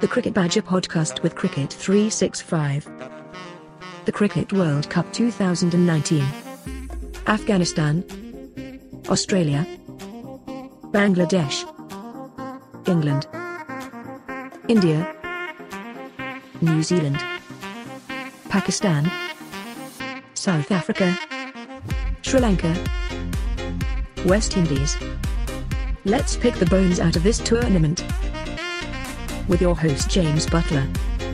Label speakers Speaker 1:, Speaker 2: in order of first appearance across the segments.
Speaker 1: The Cricket Badger Podcast with Cricket 365. The Cricket World Cup 2019. Afghanistan. Australia. Bangladesh. England. India. New Zealand. Pakistan. South Africa. Sri Lanka. West Indies. Let's pick the bones out of this tournament. With your host James Butler.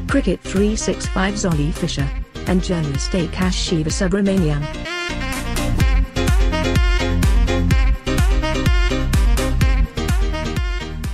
Speaker 1: Cricket 365's Ollie Fisher. And journalist Akash Shiva Subramanian.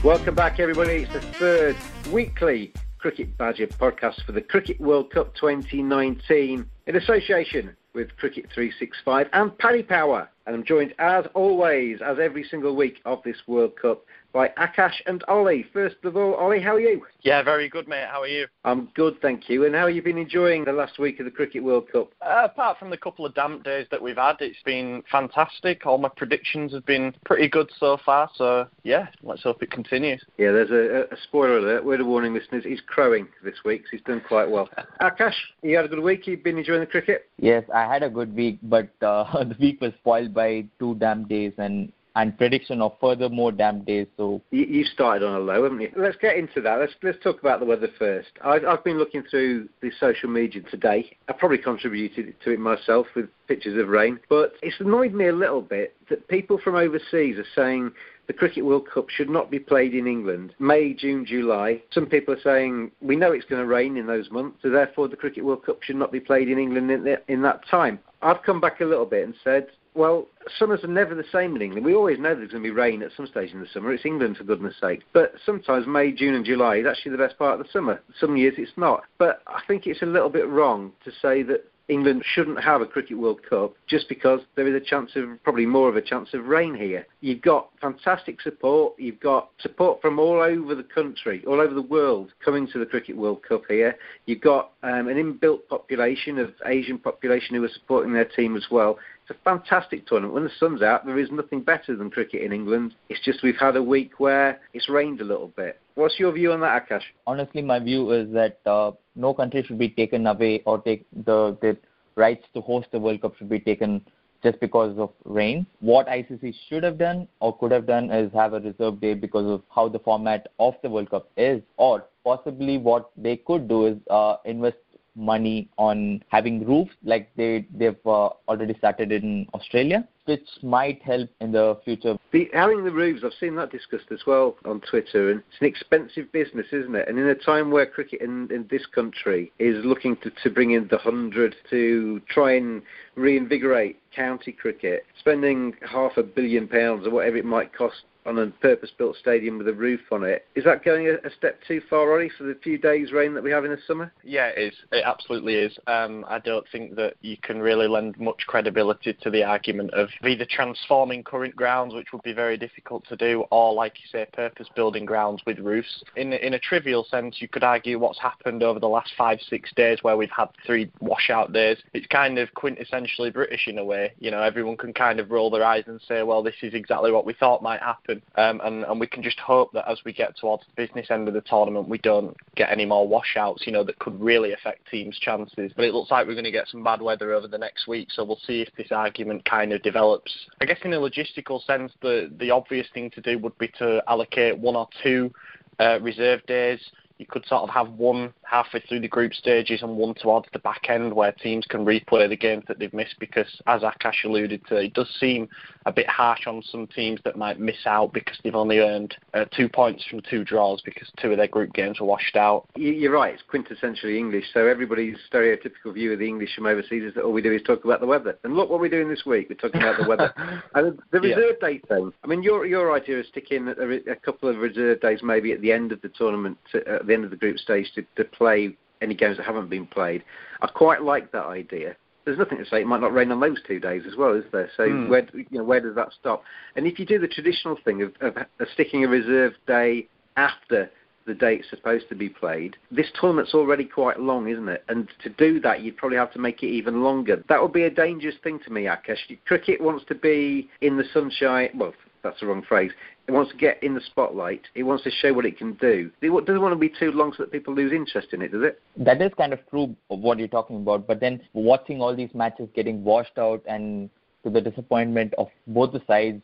Speaker 2: Welcome back, everybody. It's the third weekly Cricket Badger podcast for the Cricket World Cup 2019 in association with Cricket 365 and Paddy Power. And I'm joined, as always, as every single week of this World Cup, by Akash and Ollie. First of all, Ollie, how are you?
Speaker 3: Yeah, very good, mate. How are you?
Speaker 2: I'm good, thank you. And how have you been enjoying the last week of the Cricket World Cup?
Speaker 3: Uh, apart from the couple of damp days that we've had, it's been fantastic. All my predictions have been pretty good so far. So, yeah, let's hope it continues.
Speaker 2: Yeah, there's a, a spoiler alert. Word of warning, listeners. He's crowing this week, so he's done quite well. Akash, you had a good week? You've been enjoying the cricket?
Speaker 4: Yes, I had a good week, but uh, the week was spoiled by two damp days and and prediction of further more damp days. So
Speaker 2: you, you started on a low, haven't you? Let's get into that. Let's let's talk about the weather first. I've, I've been looking through the social media today. I probably contributed to it myself with pictures of rain, but it's annoyed me a little bit that people from overseas are saying the Cricket World Cup should not be played in England May, June, July. Some people are saying we know it's going to rain in those months, so therefore the Cricket World Cup should not be played in England in, the, in that time. I've come back a little bit and said well, summers are never the same in England. We always know there's going to be rain at some stage in the summer. It's England, for goodness sake. But sometimes May, June, and July is actually the best part of the summer. Some years it's not. But I think it's a little bit wrong to say that England shouldn't have a Cricket World Cup just because there is a chance of, probably more of a chance of rain here. You've got fantastic support. You've got support from all over the country, all over the world coming to the Cricket World Cup here. You've got um, an inbuilt population of Asian population who are supporting their team as well. It's a fantastic tournament. When the sun's out, there is nothing better than cricket in England. It's just we've had a week where it's rained a little bit. What's your view on that, Akash?
Speaker 4: Honestly, my view is that uh, no country should be taken away or take the, the rights to host the World Cup should be taken just because of rain. What ICC should have done or could have done is have a reserve day because of how the format of the World Cup is, or possibly what they could do is uh, invest money on having roofs like they they've uh, already started in Australia which might help in the future.
Speaker 2: The having the roofs, I've seen that discussed as well on Twitter, and it's an expensive business, isn't it? And in a time where cricket in, in this country is looking to, to bring in the hundred to try and reinvigorate county cricket, spending half a billion pounds or whatever it might cost on a purpose-built stadium with a roof on it. Is that going a, step too far already for the few days rain that we have in the summer?
Speaker 3: Yeah, it is. It absolutely is. Um, I don't think that you can really lend much credibility to the argument of either transforming current grounds, which would be very difficult to do, or, like you say, purpose-building grounds with roofs. In in a trivial sense, you could argue what's happened over the last five, six days, where we've had three washout days. It's kind of quintessentially British in a way. You know, everyone can kind of roll their eyes and say, well, this is exactly what we thought might happen happen. Um, and, and we can just hope that as we get towards the business end of the tournament, we don't get any more washouts, you know, that could really affect teams' chances. But it looks like we're going to get some bad weather over the next week, so we'll see if this argument kind of develops. I guess in a logistical sense, the, the obvious thing to do would be to allocate one or two uh, reserve days you could sort of have one halfway through the group stages and one towards the back end where teams can replay the games that they've missed because, as Akash alluded to, it does seem a bit harsh on some teams that might miss out because they've only earned uh, two points from two draws because two of their group games were washed out.
Speaker 2: You're right, it's quintessentially English, so everybody's stereotypical view of the English from overseas is that all we do is talk about the weather. And look what we're doing this week, we're talking about the weather. and the reserve yeah. day thing, I mean, your, your idea is sticking a, a couple of reserve days maybe at the end of the tournament, to, at the end of the group stage to, to play any games that haven't been played. I quite like that idea. There's nothing to say it might not rain on those two days as well, is there? So mm. where you know where does that stop? And if you do the traditional thing of, of, of sticking a reserve day after the date's supposed to be played. This tournament's already quite long, isn't it? And to do that, you'd probably have to make it even longer. That would be a dangerous thing to me, Akash. Cricket wants to be in the sunshine. Well, that's the wrong phrase. It wants to get in the spotlight. It wants to show what it can do. It doesn't want to be too long so that people lose interest in it, does it?
Speaker 4: That is kind of true of what you're talking about. But then watching all these matches getting washed out and to the disappointment of both the sides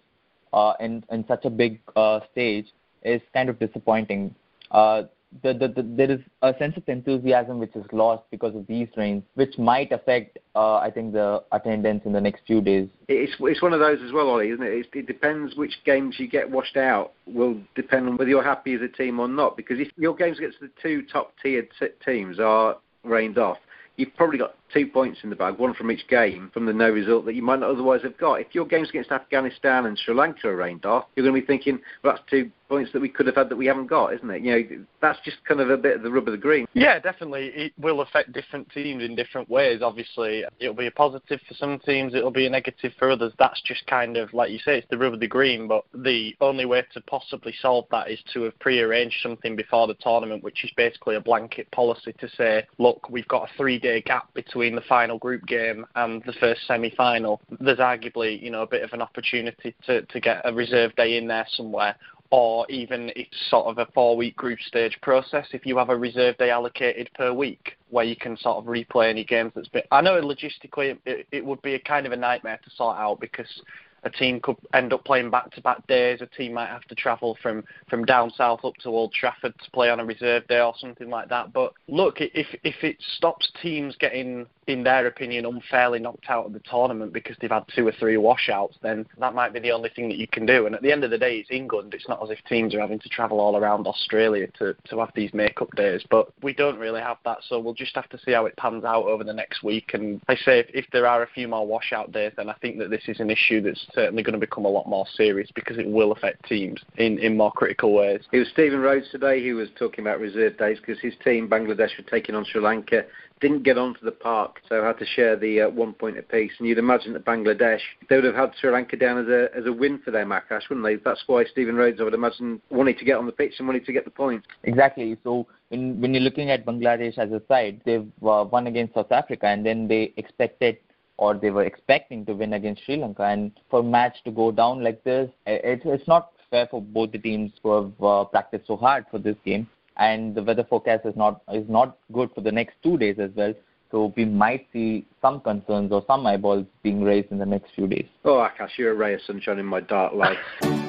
Speaker 4: uh, in, in such a big uh, stage is kind of disappointing. Uh, the, the, the, there is a sense of enthusiasm which is lost because of these rains, which might affect, uh, I think, the attendance in the next few days.
Speaker 2: It's it's one of those as well, Ollie, isn't it? It, it depends which games you get washed out. Will depend on whether you're happy as a team or not. Because if your games against the two top tiered teams are rained off, you've probably got two points in the bag, one from each game, from the no result that you might not otherwise have got. If your games against Afghanistan and Sri Lanka are rained off, you're going to be thinking, well, that's two points that we could have had that we haven't got, isn't it? You know, that's just kind of a bit of the rub of the green.
Speaker 3: Yeah, definitely. It will affect different teams in different ways. Obviously, it'll be a positive for some teams, it'll be a negative for others. That's just kind of, like you say, it's the rub of the green, but the only way to possibly solve that is to have pre-arranged something before the tournament, which is basically a blanket policy to say, look, we've got a three-day gap between the final group game and the first semi-final. There's arguably, you know, a bit of an opportunity to, to get a reserve day in there somewhere or even it's sort of a four week group stage process if you have a reserve day allocated per week where you can sort of replay any games that's been I know logistically it, it would be a kind of a nightmare to sort out because a team could end up playing back to back days. A team might have to travel from, from down south up to Old Trafford to play on a reserve day or something like that. But look, if if it stops teams getting, in their opinion, unfairly knocked out of the tournament because they've had two or three washouts, then that might be the only thing that you can do. And at the end of the day, it's England. It's not as if teams are having to travel all around Australia to, to have these make-up days. But we don't really have that, so we'll just have to see how it pans out over the next week. And I say if, if there are a few more washout days, then I think that this is an issue that's certainly going to become a lot more serious because it will affect teams in, in more critical ways.
Speaker 2: It was Stephen Rhodes today who was talking about reserve days because his team, Bangladesh, were taking on Sri Lanka, didn't get onto the park, so had to share the uh, one point apiece. And you'd imagine that Bangladesh, they would have had Sri Lanka down as a, as a win for them, Akash, wouldn't they? That's why Stephen Rhodes, I would imagine, wanted to get on the pitch and wanted to get the point.
Speaker 4: Exactly. So when, when you're looking at Bangladesh as a side, they've uh, won against South Africa and then they expected or they were expecting to win against Sri Lanka. And for a match to go down like this, it's, it's not fair for both the teams who have uh, practiced so hard for this game. And the weather forecast is not is not good for the next two days as well. So we might see some concerns or some eyeballs being raised in the next few days.
Speaker 2: Oh, Akash, you're a ray of sunshine in my dark life.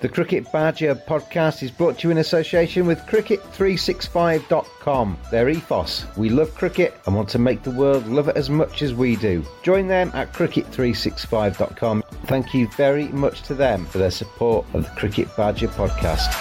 Speaker 5: The Cricket Badger podcast is brought to you in association with Cricket365.com. Their ethos we love cricket and want to make the world love it as much as we do. Join them at Cricket365.com. Thank you very much to them for their support of the Cricket Badger podcast.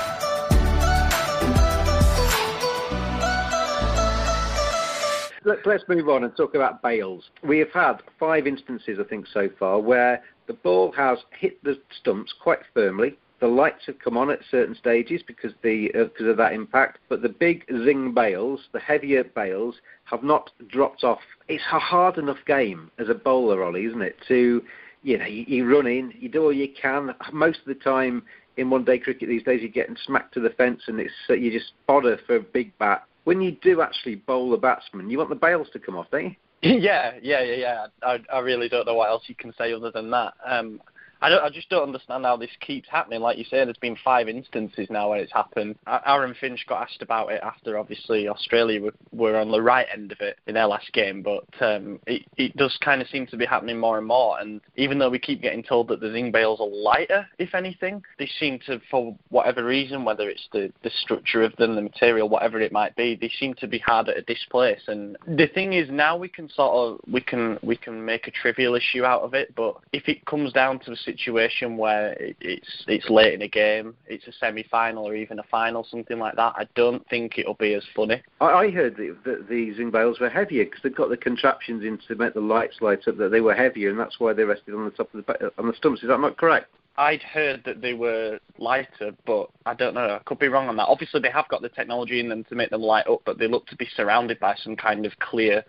Speaker 2: Let, us move on and talk about bails. We have had five instances, I think, so far where the ball has hit the stumps quite firmly. The lights have come on at certain stages because the uh, of that impact, but the big zing bails, the heavier bails, have not dropped off. It's a hard enough game as a bowler, Ollie, isn't it? To you know, you, you run in, you do all you can. Most of the time in one-day cricket these days, you're getting smacked to the fence, and it's uh, you just fodder for a big bat when you do actually bowl a batsman, you want the bails to come off, don't you?
Speaker 3: Yeah, yeah, yeah, yeah. I, I really don't know what else you can say other than that. Um, I don't. I just don't understand how this keeps happening. Like you say, there's been five instances now where it's happened. Aaron Finch got asked about it after obviously Australia were, were on the right end of it in their last game, but um, it, it does kind of seem to be happening more and more. And even though we keep getting told that the zing bails are lighter, if anything, they seem to, for whatever reason, whether it's the the structure of them, the material, whatever it might be, they seem to be harder to displace. And the thing is, now we can sort of we can we can make a trivial issue out of it, but if it comes down to the situation where it's it's late in a game, it's a semi-final or even a final, something like that, I don't think it'll be as funny.
Speaker 2: I, I heard that the, the zing bails were heavier because they've got the contraptions in to make the lights light up. That they were heavier, and that's why they rested on the top of the on the stumps. Is that not correct?
Speaker 3: I'd heard that they were lighter, but I don't know. I could be wrong on that. Obviously, they have got the technology in them to make them light up, but they look to be surrounded by some kind of clear,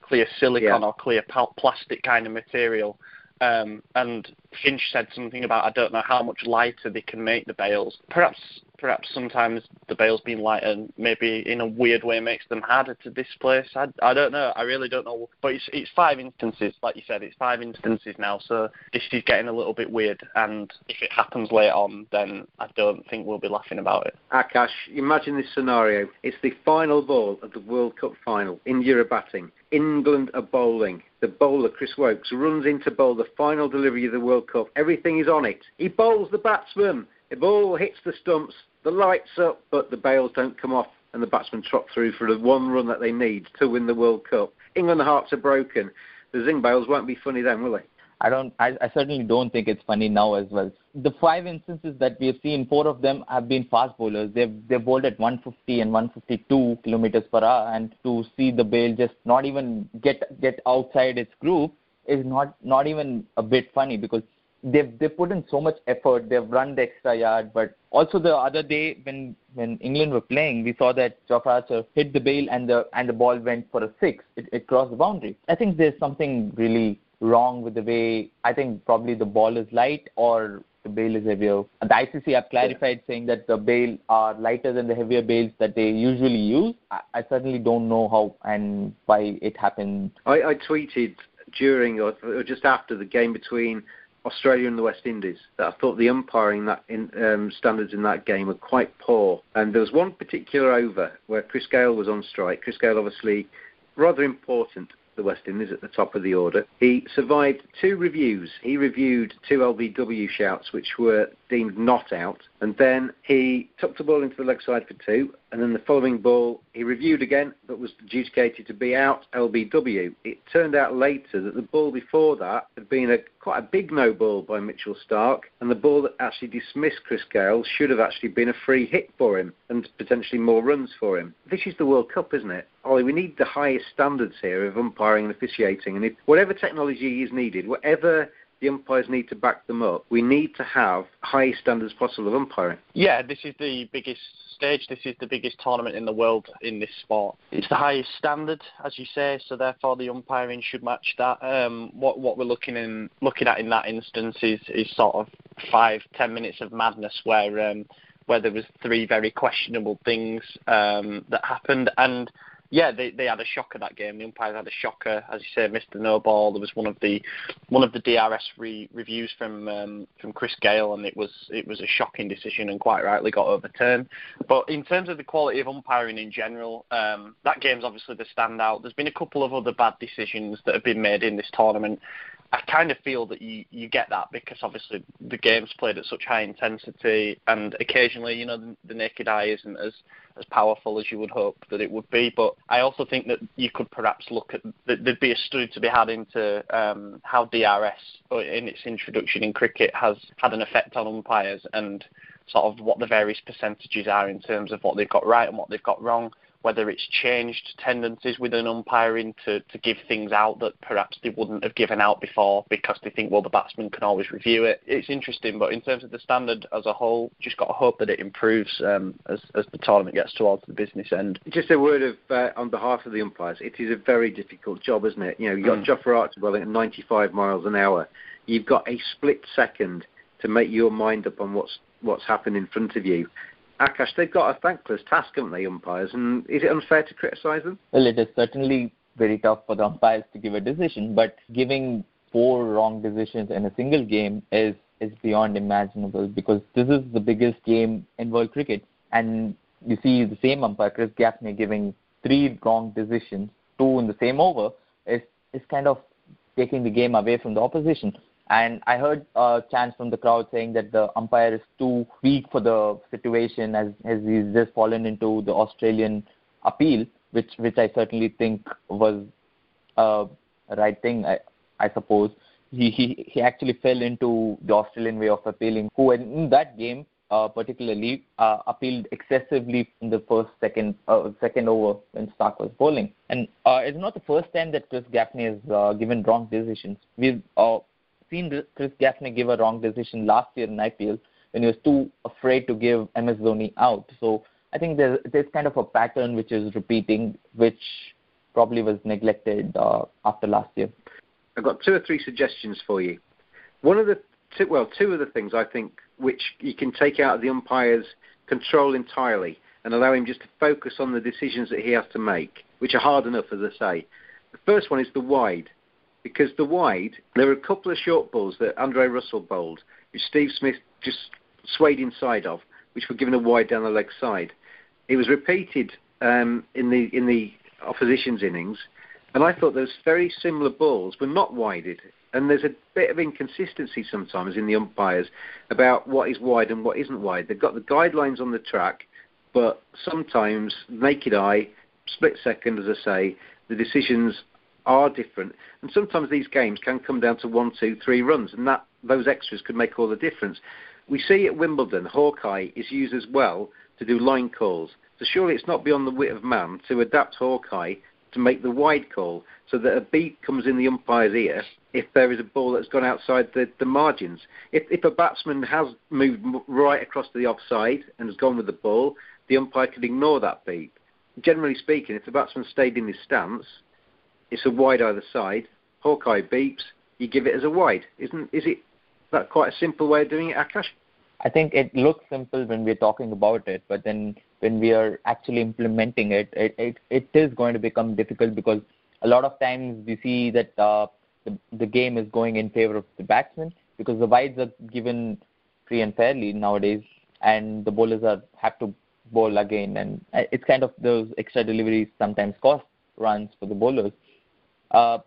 Speaker 3: clear silicon yeah. or clear plastic kind of material. Um, and Finch said something about I don't know how much lighter they can make the bails. Perhaps perhaps sometimes the bails being lighter maybe in a weird way makes them harder to displace. I, I don't know. I really don't know. But it's it's five instances, like you said, it's five instances now. So this is getting a little bit weird. And if it happens later on, then I don't think we'll be laughing about it.
Speaker 2: Akash, imagine this scenario. It's the final ball of the World Cup final. India are batting. England are bowling. The bowler, Chris Woakes, runs into bowl the final delivery of the World Cup. Everything is on it. He bowls the batsman. The ball hits the stumps, the lights up, but the bails don't come off, and the batsmen trot through for the one run that they need to win the World Cup. England hearts are broken. The zing bails won't be funny then, will they?
Speaker 4: I don't. I, I certainly don't think it's funny now as well. The five instances that we have seen, four of them have been fast bowlers. They've they bowled at 150 and 152 kilometers per hour, and to see the bail just not even get get outside its group is not not even a bit funny because they've they put in so much effort. They've run the extra yard, but also the other day when when England were playing, we saw that Jofra Archer hit the bail and the and the ball went for a six. It, it crossed the boundary. I think there's something really wrong with the way. I think probably the ball is light or the bail is heavier. The ICC have clarified saying that the bail are lighter than the heavier bails that they usually use. I, I certainly don't know how and why it happened.
Speaker 2: I, I tweeted during or, or just after the game between Australia and the West Indies that I thought the umpiring that in, um, standards in that game were quite poor. And there was one particular over where Chris Gayle was on strike. Chris Gayle, obviously, rather important the West Indies at the top of the order. He survived two reviews. He reviewed two LBW shouts, which were deemed not out, and then he took the ball into the leg side for two, and then the following ball he reviewed again, but was adjudicated to be out LBW. It turned out later that the ball before that had been a quite a big no ball by Mitchell Starc. and the ball that actually dismissed Chris Gayle should have actually been a free hit for him and potentially more runs for him. This is the World Cup, isn't it? Ollie, we need the highest standards here of umpiring and officiating, and if whatever technology is needed, whatever the umpires need to back them up. We need to have highest standards possible of umpiring.
Speaker 3: Yeah, this is the biggest stage. This is the biggest tournament in the world in this sport. It's the highest standard, as you say, so therefore the umpiring should match that. Um, what what we're looking in looking at in that instance is, is sort of five ten minutes of madness where um, where there was three very questionable things um, that happened and yeah, they they had a shocker that game. The umpires had a shocker, as you say, missed the no ball. There was one of the one of the DRS re- reviews from um, from Chris Gayle, and it was it was a shocking decision and quite rightly got overturned. But in terms of the quality of umpiring in general, um, that game's obviously the standout. There's been a couple of other bad decisions that have been made in this tournament. I kind of feel that you, you get that because obviously the game's played at such high intensity, and occasionally, you know, the, the naked eye isn't as as powerful as you would hope that it would be. But I also think that you could perhaps look at that there'd be a study to be had into um, how DRS in its introduction in cricket has had an effect on umpires and sort of what the various percentages are in terms of what they've got right and what they've got wrong whether it's changed tendencies within umpiring to, to give things out that perhaps they wouldn't have given out before because they think, well, the batsman can always review it. It's interesting, but in terms of the standard as a whole, just got to hope that it improves um, as, as the tournament gets towards the business end.
Speaker 2: Just a word of uh, on behalf of the umpires. It is a very difficult job, isn't it? You know, you've got mm. Jofra Archibald at 95 miles an hour. You've got a split second to make your mind up on what's what's happened in front of you. Akash, they've got a thankless task, haven't they, umpires? And is it unfair to criticise them?
Speaker 4: Well, it is certainly very tough for the umpires to give a decision, but giving four wrong decisions in a single game is is beyond imaginable because this is the biggest game in world cricket, and you see the same umpire Chris Gaffaney giving three wrong decisions, two in the same over, is is kind of taking the game away from the opposition. And I heard uh, chants from the crowd saying that the umpire is too weak for the situation as, as he's just fallen into the Australian appeal, which which I certainly think was a right thing. I, I suppose he, he he actually fell into the Australian way of appealing, who in that game uh, particularly uh, appealed excessively in the first second uh, second over when Starc was bowling. And uh, it's not the first time that Chris Gaffaney has uh, given wrong decisions. We've uh, seen Chris Gaffaney give a wrong decision last year in IPL when he was too afraid to give MS Dhoni out. So I think there's, there's kind of a pattern which is repeating, which probably was neglected uh, after last year.
Speaker 2: I've got two or three suggestions for you. One of the two, well, two of the things I think which you can take out of the umpire's control entirely and allow him just to focus on the decisions that he has to make, which are hard enough, as I say. The first one is the wide because the wide, there were a couple of short balls that Andre Russell bowled, which Steve Smith just swayed inside of, which were given a wide down the leg side. It was repeated um, in the in the opposition's innings, and I thought those very similar balls were not wided. And there's a bit of inconsistency sometimes in the umpires about what is wide and what isn't wide. They've got the guidelines on the track, but sometimes naked eye, split second, as I say, the decisions are different. And sometimes these games can come down to one, two, three runs, and that those extras could make all the difference. We see at Wimbledon, Hawkeye is used as well to do line calls. So surely it's not beyond the wit of man to adapt Hawkeye to make the wide call so that a beat comes in the umpire's ear if there is a ball that's gone outside the, the margins. If, if a batsman has moved right across to the offside and has gone with the ball, the umpire can ignore that beat. Generally speaking, if the batsman stayed in his stance, it's a wide either side. Hawkeye beeps. You give it as a wide. Isn't is it that quite a simple way of doing it, Akash?
Speaker 4: I think it looks simple when we're talking about it, but then when we are actually implementing it, it, it, it is going to become difficult because a lot of times we see that uh, the, the game is going in favor of the batsman because the wides are given free and fairly nowadays, and the bowlers are have to bowl again, and uh, it's kind of those extra deliveries sometimes cost runs for the bowlers. Uh,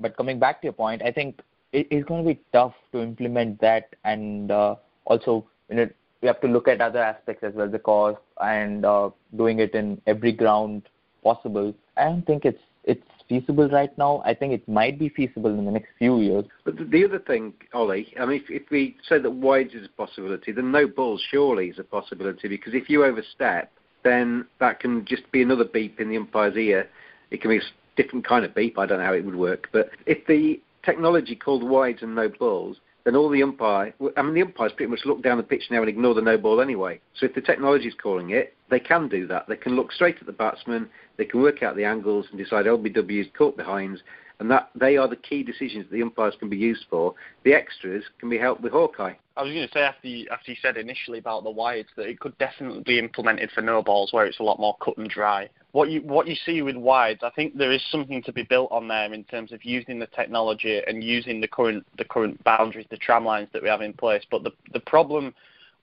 Speaker 4: but coming back to your point, I think it, it's going to be tough to implement that, and uh, also you know, we have to look at other aspects as well, the cost and uh, doing it in every ground possible. I don't think it's it's feasible right now. I think it might be feasible in the next few years.
Speaker 2: But the other thing, Ollie, I mean, if, if we say that wides is a possibility, then no balls surely is a possibility because if you overstep, then that can just be another beep in the umpire's ear. It can be different kind of beep. I don't know how it would work. But if the technology called wides and no balls, then all the umpire, I mean, the umpires pretty much look down the pitch now and ignore the no ball anyway. So if the technology is calling it, they can do that. They can look straight at the batsman, they can work out the angles and decide LBW is caught behind, and that they are the key decisions that the umpires can be used for. The extras can be helped with Hawkeye.
Speaker 3: I was going to say after you, after you said initially about the wides that it could definitely be implemented for no balls where it's a lot more cut and dry what you what you see with wides, I think there is something to be built on there in terms of using the technology and using the current the current boundaries, the tram lines that we have in place. But the the problem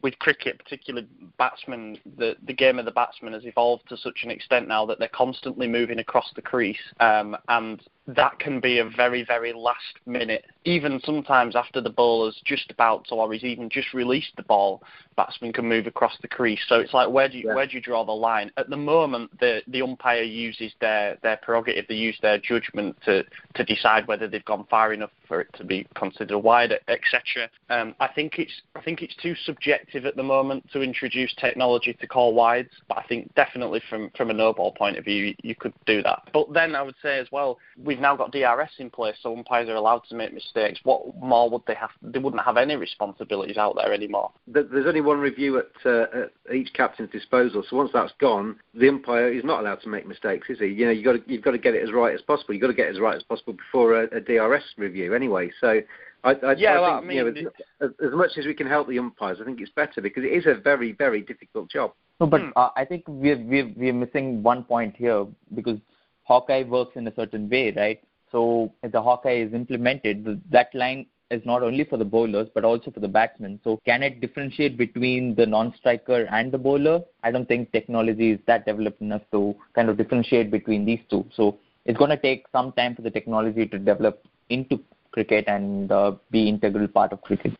Speaker 3: with cricket, particularly batsmen, the the game of the batsman has evolved to such an extent now that they're constantly moving across the crease, um, and that can be a very, very last minute. Even sometimes after the ball bowler's just about to, or he's even just released the ball, batsman can move across the crease. So it's like, where do you,
Speaker 2: Yeah.
Speaker 3: where do you draw the line? At the moment, the the umpire uses their their prerogative. They use their judgment to to decide whether they've gone far enough for it to be considered wide, etc. Um, I think it's I think it's too subjective at the moment to introduce technology to call wides. But I think definitely from from a no ball point of view, you could do that. But then I would say as well, we've now got DRS in place, so umpires are allowed to make mistakes. What more would they have? They wouldn't have any responsibilities out there anymore.
Speaker 2: There's only one review at, uh, at each captain's disposal. So once that's gone, the umpire is not allowed to make mistakes, is he? You know, you got to, you've got to get it as right as possible. You've got to get it as right as possible before a, a DRS review, anyway. So. I, I,
Speaker 3: Yeah,
Speaker 2: I
Speaker 3: well,
Speaker 2: think,
Speaker 3: I
Speaker 2: you know,
Speaker 3: mean,
Speaker 2: as, as much as we can help the umpires, I think it's better because it is a very, very difficult job.
Speaker 4: No, but uh, I think we're, we're, we're missing one point here because Hawkeye works in a certain way, right? So if the Hawkeye is implemented, that line is not only for the bowlers but also for the batsmen. So can it differentiate between the non-striker and the bowler? I don't think technology is that developed enough to kind of differentiate between these two. So it's going to take some time for the technology to develop into cricket and uh, be integral part of cricket.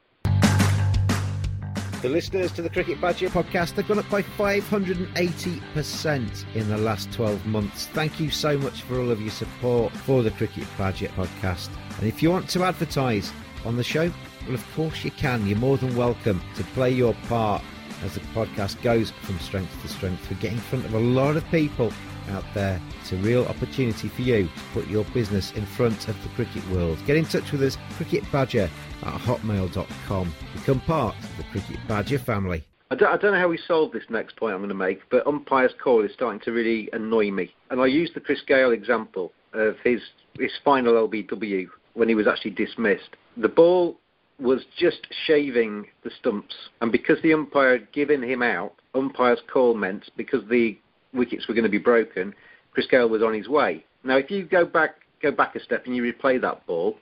Speaker 5: The listeners to the Cricket Badger podcast have gone up by 580% in the last 12 months. Thank you so much for all of your support for the Cricket Badger podcast. And if you want to advertise on the show, well, of course you can. You're more than welcome to play your part as the podcast goes from strength to strength. We get in front of a lot of people out there. It's a real opportunity for you to put your business in front of the cricket world. Get in touch with us, cricketbadger at hotmail.com. Become part of the Cricket Badger family.
Speaker 2: I don't, I don't know how we solve this next point I'm going to make, but umpire's call is starting to really annoy me. And I used the Chris Gayle example of his his final LBW when he was actually dismissed. The ball was just shaving the stumps, and because the umpire had given him out, umpire's call meant because the wickets were going to be broken, Chris Gayle was on his way. Now, if you go back go back a step and you replay that ball,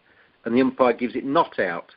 Speaker 2: and the umpire gives it not out,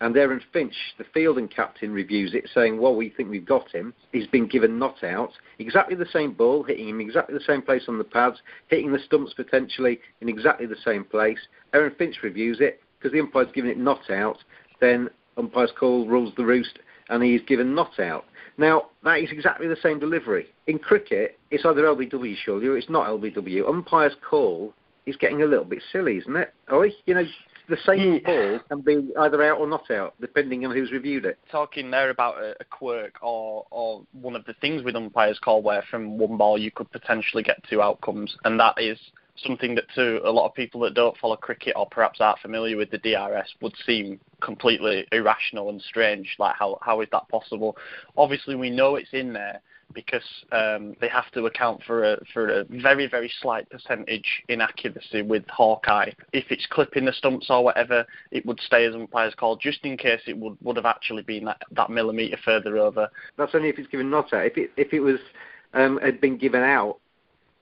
Speaker 2: and Aaron Finch, the fielding captain, reviews it, saying, "Well, we think we've got him." He's been given not out, exactly the same ball, hitting him exactly the same place on the pads, hitting the stumps potentially in exactly the same place. Aaron Finch reviews it because the umpire's given it not out. Then umpire's call rules the roost, and he's given not out. Now that is exactly the same delivery. In cricket, it's either LBW surely or it's not LBW. Umpire's call is getting a little bit silly, isn't it? Oi, you know, the same ball can be either out or not out, depending on who's reviewed it.
Speaker 3: talking there about a, a quirk or or one of the things with umpires call where from one ball you could potentially get two outcomes, and that is something that to a lot of people that don't follow cricket or perhaps aren't familiar with the DRS would seem completely irrational and strange. Like how how is that possible? Obviously, we know it's in there because um, they have to account for a for a very very slight percentage inaccuracy with Hawkeye. If it's clipping the stumps or whatever, it would stay as umpire's call, just in case it would would have actually been that, that millimetre further over.
Speaker 2: That's only if it's given not out. If it if it was um, had been given out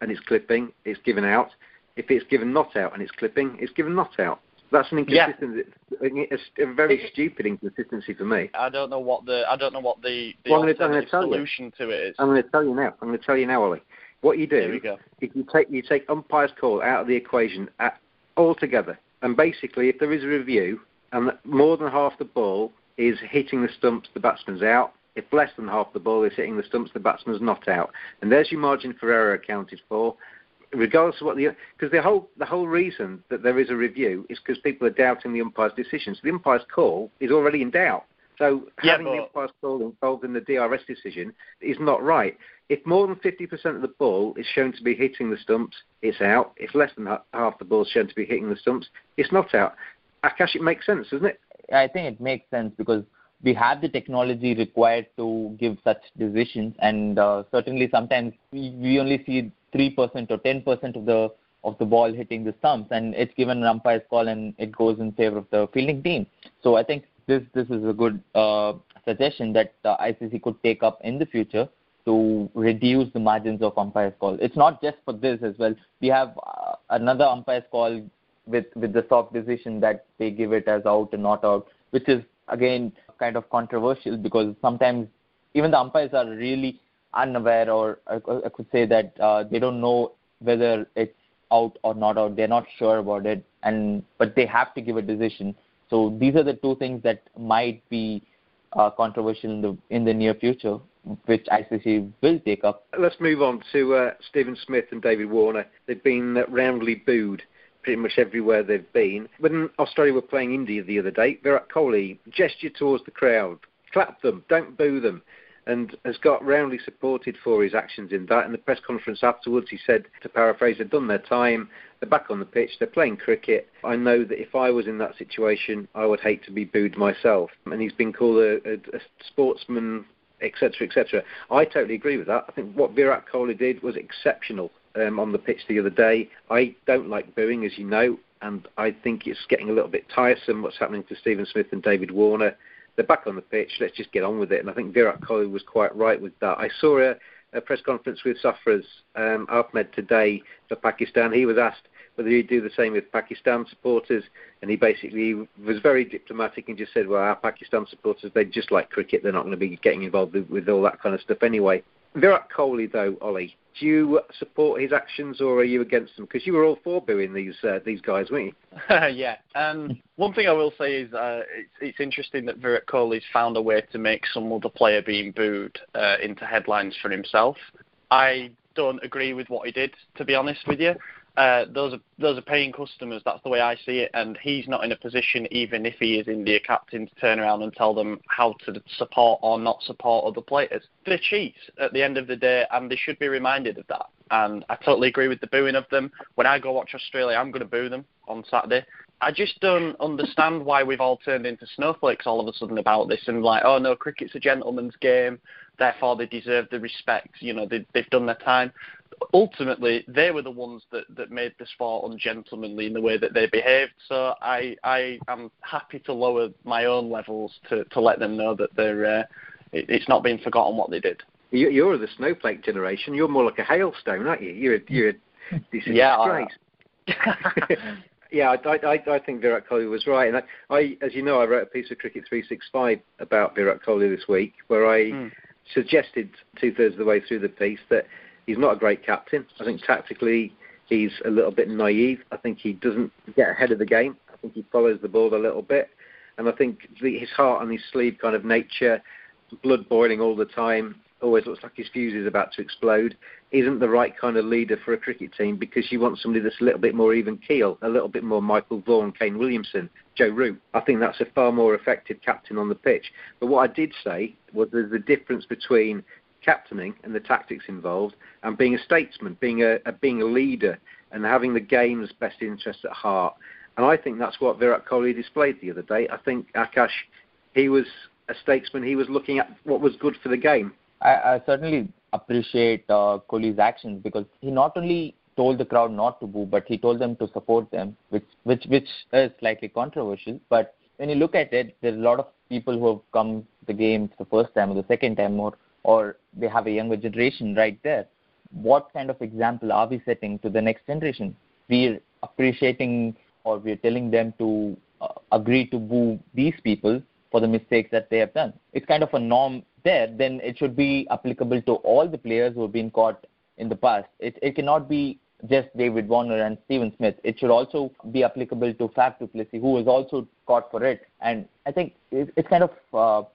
Speaker 2: and it's clipping, it's given out. If it's given not out and it's clipping, it's given not out. That's an
Speaker 3: Yeah.
Speaker 2: inconsistency, a, a very stupid inconsistency for me.
Speaker 3: I don't know what the I don't know what the, the
Speaker 2: Well, I'm gonna- gonna you.
Speaker 3: solution to it is.
Speaker 2: I'm going to tell you now. I'm going to tell you now, Ollie. What you do
Speaker 3: Here we go.
Speaker 2: is you take you take umpire's call out of the equation at, altogether, and basically, if there is a review and more than half the ball is hitting the stumps, the batsman's out. If less than half the ball is hitting the stumps, the batsman's not out. And there's your margin for error accounted for. Regardless of what the because the whole the whole reason that there is a review is because people are doubting the umpire's decisions. The umpire's call is already in doubt. So
Speaker 3: Yeah,
Speaker 2: having the
Speaker 3: but-
Speaker 2: umpire's call involved in the DRS decision is not right. If more than 50% of the ball is shown to be hitting the stumps, it's out. If less than half the ball is shown to be hitting the stumps, it's not out. Akash, it makes sense, doesn't it?
Speaker 4: I think it makes sense because we have the technology required to give such decisions, and uh, certainly sometimes we, we only see three percent or ten percent of the of the ball hitting the stumps, and it's given an umpire's call, and it goes in favor of the fielding team. So I think this this is a good uh, suggestion that uh, ICC could take up in the future to reduce the margins of umpire's call. It's not just for this as well. We have uh, another umpire's call with with the soft decision that they give it as out and not out, which is again kind of controversial because sometimes even the umpires are really unaware, or I, I could say that uh, they don't know whether it's out or not out. They're not sure about it, and but they have to give a decision. So these are the two things that might be uh, controversial in the in the near future, which ICC will take up.
Speaker 2: Let's move on to uh, Stephen Smith and David Warner. They've been roundly booed pretty much everywhere they've been. When Australia were playing India the other day, Virat Kohli gestured towards the crowd, clap them, don't boo them and has got roundly supported for his actions in that. In the press conference afterwards, he said, to paraphrase, they've done their time, they're back on the pitch, they're playing cricket. I know that if I was in that situation, I would hate to be booed myself. And he's been called a, a, a sportsman, etc., etc. I totally agree with that. I think what Virat Kohli did was exceptional um, on the pitch the other day. I don't like booing, as you know, and I think it's getting a little bit tiresome what's happening to Stephen Smith and David Warner they're back on the pitch. Let's just get on with it. And I think Virat Kohli was quite right with that. I saw a, a press conference with Sarfaraz um, Ahmed today for Pakistan. He was asked whether he'd do the same with Pakistan supporters, and he basically was very diplomatic and just said, "Well, our Pakistan supporters they just like cricket. They're not going to be getting involved with, with all that kind of stuff anyway." Virat Kohli, though, Ollie, do you support his actions or are you against them? Because you were all for booing these uh, these guys, weren't you?
Speaker 3: yeah. Um, one thing I will say is uh, it's, it's interesting that Virat Kohli's found a way to make some other player being booed uh, into headlines for himself. I don't agree with what he did, to be honest with you uh, those are those are paying customers. That's the way I see it, and he's not in a position, even if he is India captain, to turn around and tell them how to support or not support other players. They're cheats at the end of the day, and they should be reminded of that. And I totally agree with the booing of them. When I go watch Australia, I'm going to boo them on Saturday. I just don't understand why we've all turned into snowflakes all of a sudden about this and like, oh no, cricket's a gentleman's game, therefore they deserve the respect. You know, they, they've done their time ultimately they were the ones that, that made the sport ungentlemanly in the way that they behaved. So I I am happy to lower my own levels to, to let them know that they're uh, it, it's not been forgotten what they did.
Speaker 2: You're the snowflake generation. You're more like a hailstone, aren't you? You're you're this is
Speaker 3: yeah.
Speaker 2: yeah, I, I, I think Virat Kohli was right, and I, I, as you know, I wrote a piece of Cricket 365 about Virat Kohli this week, where I mm. suggested two thirds of the way through the piece that he's not a great captain. I think tactically he's a little bit naive. I think he doesn't get ahead of the game. I think he follows the ball a little bit. And I think the, his heart on his sleeve kind of nature, blood boiling all the time, always looks like his fuse is about to explode, isn't the right kind of leader for a cricket team because you want somebody that's a little bit more even keel, a little bit more Michael Vaughan, Kane Williamson, Joe Root. I think that's a far more effective captain on the pitch. But what I did say was there's a difference between captaining and the tactics involved, and being a statesman, being a, a being a leader, and having the game's best interests at heart. And I think that's what Virat Kohli displayed the other day. I think Akash, he was a statesman. He was looking at what was good for the game.
Speaker 4: I, I certainly appreciate uh, Kohli's actions because he not only told the crowd not to boo, but he told them to support them, which which which is slightly controversial. But when you look at it, there's a lot of people who have come the game for the first time or the second time, or or they have a younger generation right there. What kind of example are we setting to the next generation? We're appreciating or we're telling them to uh, agree to boo these people for the mistakes that they have done. It's kind of a norm there, then it should be applicable to all the players who have been caught in the past. It, it cannot be just David Warner and Steven Smith. It should also be applicable to Faf du Plessis, who was also caught for it. And I think it's kind of uh,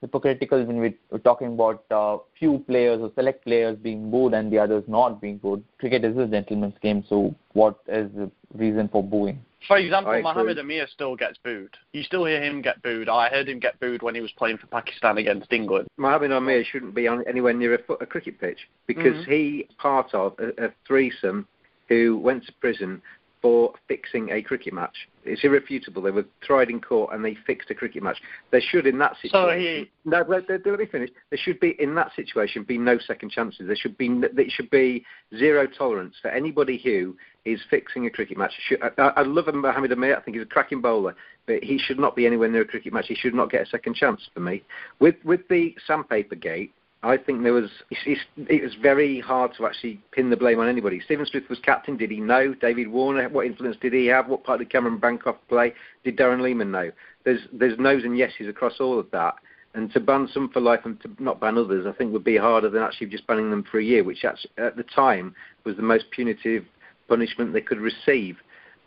Speaker 4: hypocritical when we're talking about uh, few players or select players being booed and the others not being booed. Cricket is a gentleman's game, so what is the reason for booing?
Speaker 3: For example, Mohammad Amir still gets booed. You still hear him get booed. I heard him get booed when he was playing for Pakistan against England.
Speaker 2: Mohammad Amir shouldn't be on anywhere near a, a cricket pitch because mm-hmm. he's part of a, a threesome who went to prison for fixing a cricket match. It's irrefutable. They were tried in court and they fixed a cricket match. There should, in that situation,
Speaker 3: so no,
Speaker 2: let, let, let me finish. There should be, in that situation, be no second chances. There should be, there should be zero tolerance for anybody who is fixing a cricket match. I, I love Mohamed Amir. I think he's a cracking bowler, but he should not be anywhere near a cricket match. He should not get a second chance for me. With with the sandpaper gate, I think there was it's, it was very hard to actually pin the blame on anybody. Stephen Smith was captain. Did he know? David Warner, what influence did he have? What part did Cameron Bancroft play? Did Darren Lehmann know? There's there's no's and yeses across all of that. And to ban some for life and to not ban others, I think would be harder than actually just banning them for a year, which at the time was the most punitive punishment they could receive.